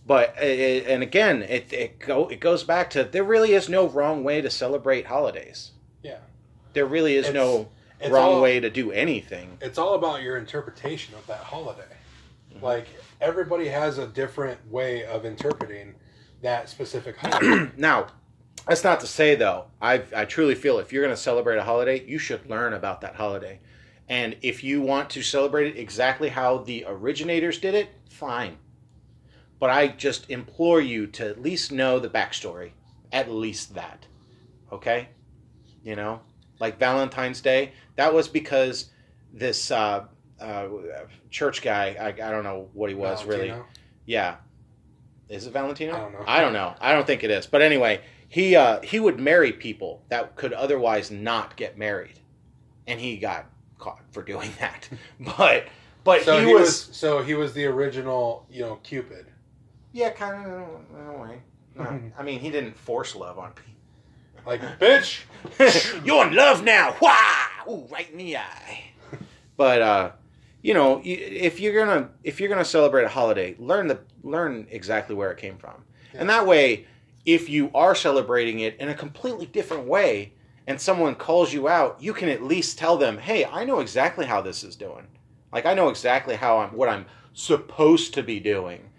But it, and again, it it go it goes back to there really is no wrong way to celebrate holidays. Yeah. There really is It's- no It's wrong all, way to do anything. It's all about your interpretation of that holiday. Mm-hmm. Like everybody has a different way of interpreting that specific holiday. now, that's not to say though. I I truly feel if you're going to celebrate a holiday, you should learn about that holiday. And if you want to celebrate it exactly how the originators did it, fine. But I just implore you to at least know the backstory. At least that. Okay? You know? Like Valentine's Day, that was because this uh, uh, church guy, I, I don't know what he was really. Yeah. Is it Valentino? I don't know. I don't know. I don't think it is. But anyway, he uh, he would marry people that could otherwise not get married, and he got caught for doing that. But but So he, he, was, was, so he was the original, you know, Cupid. yeah, kind of in a way. I mean, he didn't force love on people. Like, bitch. You're in love now. Wah! Ooh, right in the eye. But uh, you know, if you're gonna if you're gonna celebrate a holiday, learn the learn exactly where it came from, and that way, if you are celebrating it in a completely different way, and someone calls you out, you can at least tell them, "Hey, I know exactly how this is doing. Like I know exactly how I'm what I'm supposed to be doing.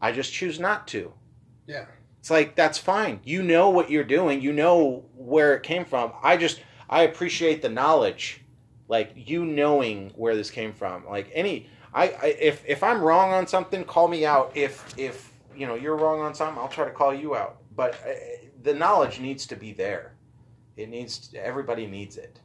I just choose not to." Yeah. It's like that's fine. You know what you're doing. You know where it came from. I just I appreciate the knowledge, like you knowing where this came from. Like any I, I if if I'm wrong on something, call me out. If if you know you're wrong on something, I'll try to call you out. But uh, the knowledge needs to be there. It needs everybody needs it,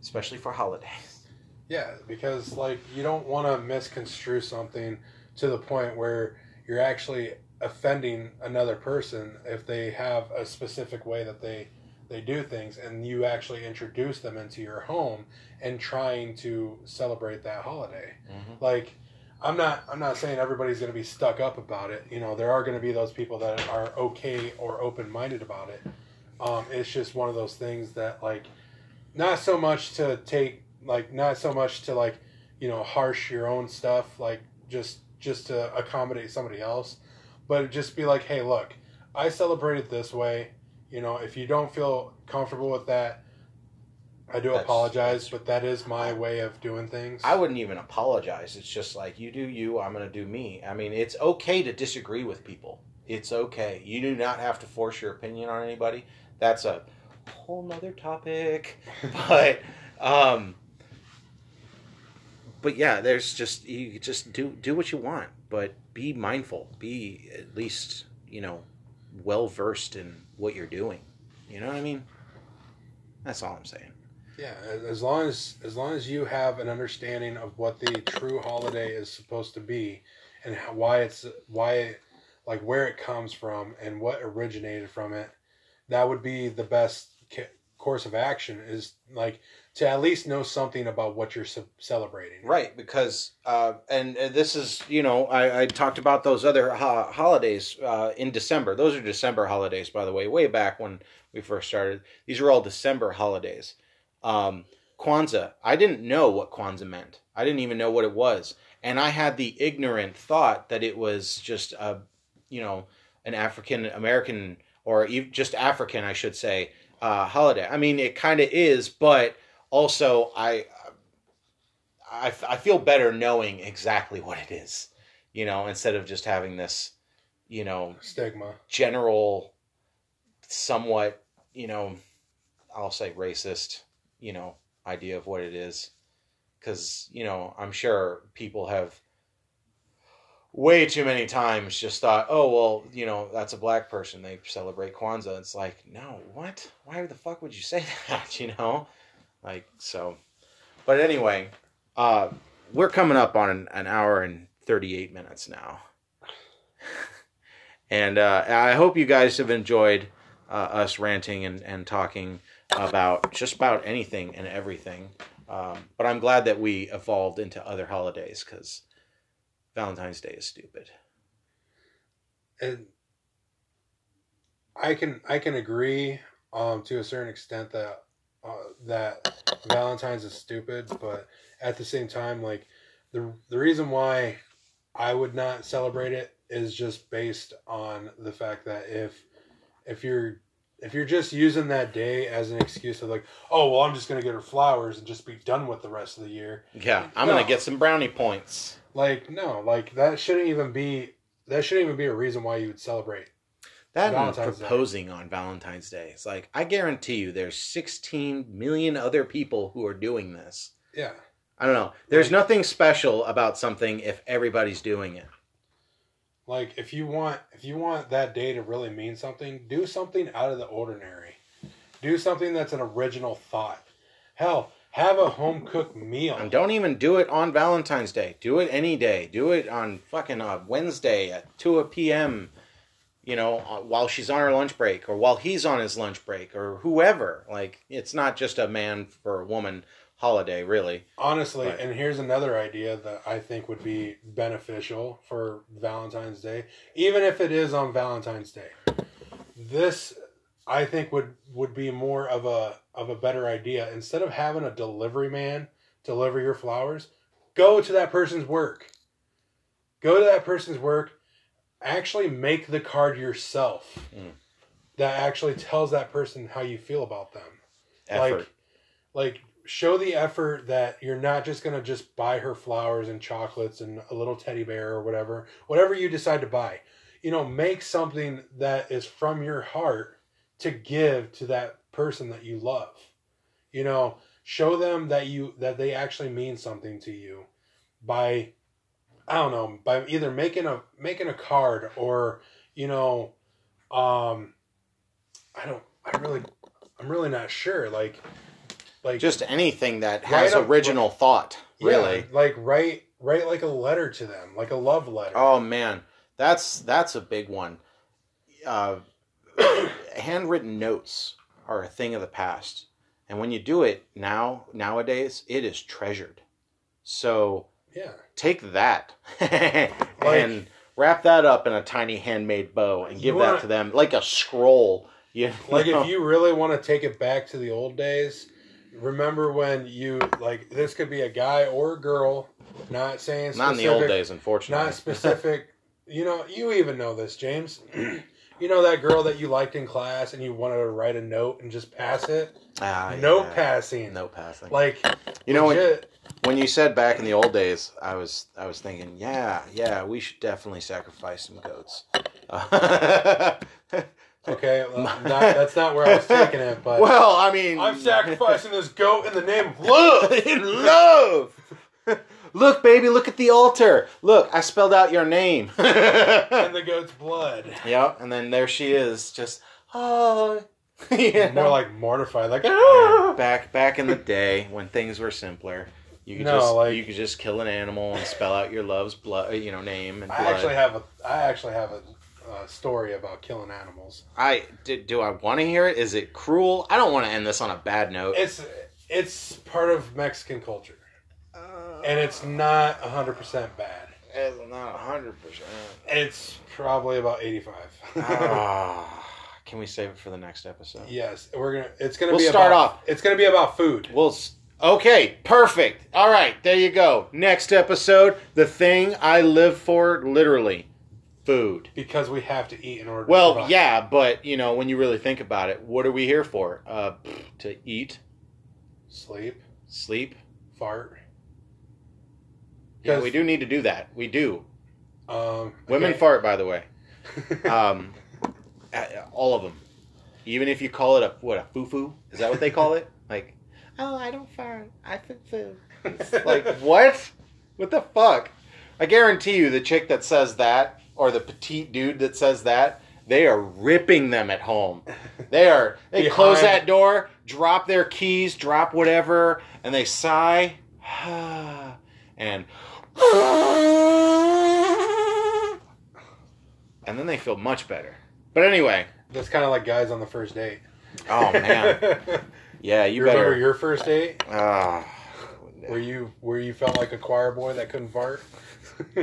especially for holidays. Yeah, because like you don't want to misconstrue something to the point where you're actually offending another person if they have a specific way that they they do things and you actually introduce them into your home and trying to celebrate that holiday. Like I'm not I'm not saying everybody's going to be stuck up about it. You know, there are going to be those people that are okay or open-minded about it. Um, it's just one of those things that like not so much to take like not so much to like you know harsh your own stuff like just just to accommodate somebody else but just be like hey look i celebrate it this way you know if you don't feel comfortable with that i do That's- apologize but that is my way of doing things I wouldn't even apologize. It's just like you do you, I'm going to do me. I mean, it's okay to disagree with people. It's okay. You do not have to force your opinion on anybody. That's a whole nother topic. but um but yeah, there's just you just do do what you want, but be mindful. Be at least, you know, well versed in what you're doing. You know what I mean? That's all I'm saying. yeah as long as as long as you have an understanding of what the true holiday is supposed to be and how, why it's why like where it comes from and what originated from it that would be the best course of action is like to at least know something about what you're celebrating Right, because uh, and uh, this is you know I, I talked about those other ho- holidays uh, in December. Those are December holidays, by the way. Way back when we first started, these were all December holidays. Um, Kwanzaa, I didn't know what Kwanzaa meant. I didn't even know what it was, and I had the ignorant thought that it was just a you know an African American or just African, I should say, uh, holiday. I mean, it kind of is, but also I I feel better knowing exactly what it is, you know, instead of just having this, you know, stigma general, somewhat, you know, I'll say racist, you know, idea of what it is. Because, you know, I'm sure people have way too many times just thought, oh, well, you know, that's a black person. They celebrate Kwanzaa. It's like, no, what? Why the fuck would you say that, you know? Like, so. But anyway, uh, we're coming up on an, an hour and 38 minutes now. and uh, I hope you guys have enjoyed uh, us ranting and, and talking about just about anything and everything. Um, but I'm glad that we evolved into other holidays because Valentine's Day is stupid. and I can I can agree um, to a certain extent that uh, that Valentine's is stupid, but at the same time, like the the reason why I would not celebrate it is just based on the fact that if if you're if you're just using that day as an excuse of like, oh well, I'm just gonna get her flowers and just be done with the rest of the year. Yeah, I'm No. gonna get some brownie points. Like no, like that shouldn't even be that shouldn't even be a reason why you would celebrate. That and Valentine's Day. proposing on Valentine's Day. It's like I guarantee you, there's 16 million other people who are doing this. Yeah. I don't know. There's Like- nothing special about something if everybody's doing it. Like if you want if you want that day to really mean something, do something out of the ordinary. Do something that's an original thought. Hell, have a home cooked meal. And don't even do it on Valentine's Day. Do it any day. Do it on fucking uh, Wednesday at 2 p.m. You know, uh, while she's on her lunch break or while he's on his lunch break or whoever. Like, it's not just a man for a woman holiday, really. Honestly, Right. and here's another idea that I think would be beneficial for Valentine's Day, even if it is on Valentine's Day. This I think would would be more of a of a better idea. Instead of having a delivery man deliver your flowers, go to that person's work. Go to that person's work, actually make the card yourself. Mm. That actually tells that person how you feel about them Effort. like like show the effort that you're not just gonna just buy her flowers and chocolates and a little teddy bear or whatever whatever you decide to buy you know make something that is from your heart to give to that person that you love you know show them that you that they actually mean something to you by i don't know by either making a making a card or you know um i don't i really i'm really not sure like like just anything that has up- original thought, really. yeah, like write write like a letter to them like a love letter Oh man, that's that's a big one. Uh, handwritten notes are a thing of the past, and when you do it now nowadays, it is treasured. So yeah take that and wrap that up in a tiny handmade bow and give wanna- that to them like a scroll. You like know? if you really want to take it back to the old days remember when you like this could be a guy or a girl not saying specific, not in the old days, unfortunately. not specific you know you even know this james you know that girl that you liked in class and you wanted to write a note and just pass it ah, note yeah. passing No passing. like you know when, legit, when you said back in the old days, I was I was thinking, yeah, yeah, we should definitely sacrifice some goats. okay well, not, that's not where i was taking it but well, I mean, i'm sacrificing this goat in the name of love in love. Look, baby, look at the altar. Look, I spelled out your name. and the goat's blood yeah, and then there she is, just oh, you more like mortified like "Ah!" back back in the day when things were simpler. You could No, just like- you could just kill an animal and spell out your love's blood, you know, name and blood. I actually have a I actually have a uh, story about killing animals. I did. Do I want to hear it? Is it cruel? I don't want to end this on a bad note. It's it's part of Mexican culture, and it's not hundred percent bad. It's not hundred percent. It's probably about eighty five. Ah, Can we save it for the next episode? yes, we're gonna. It's gonna We'll be start about, off. It's gonna be about food. We'll. s- Okay, perfect. All right, there you go. Next episode, the thing I live for, literally, food. Because we have to eat in order. to Well, survive. yeah, but you know, when you really think about it, what are we here for? Uh, to eat, Sleep, sleep. fart. Yeah, we do need to do that. We do. Um, Women okay. fart, by the way. Um, uh, all of them. Even if you call it a what a foo foo, is that what they call it? Like, oh, I don't fart, I foo foo. Like what? What the fuck? I guarantee you, the chick that says that, or the petite dude that says that, they are ripping them at home. They are. They Behind- close that door, drop their keys, drop whatever, and they sigh, and. And then they feel much better. But anyway, That's kind of like guys on the first date. oh man, yeah, you, you remember your first date Ah. where you where you felt like a choir boy that couldn't fart?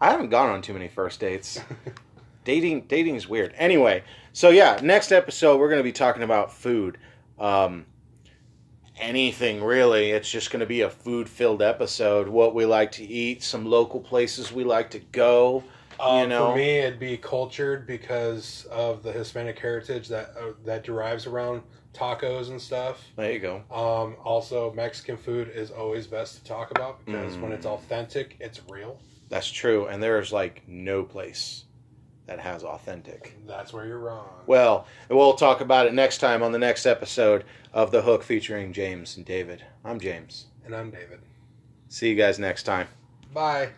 I haven't gone on too many first dates. dating dating is weird. Anyway, so yeah, next episode we're going to be talking about food. Um, anything really. It's just going to be a food filled episode. What we like to eat, some local places we like to go, Um, know? for me, it'd be cultured because of the Hispanic heritage that uh, that derives around tacos and stuff. There you go. Um, also, Mexican food is always best to talk about because when it's Mm. authentic, it's real. That's true. And there's like no place that has authentic. That's where you're wrong. Well, we'll talk about it next time on the next episode of The Hook featuring James and David. I'm James. and I'm David. See you guys next time. Bye.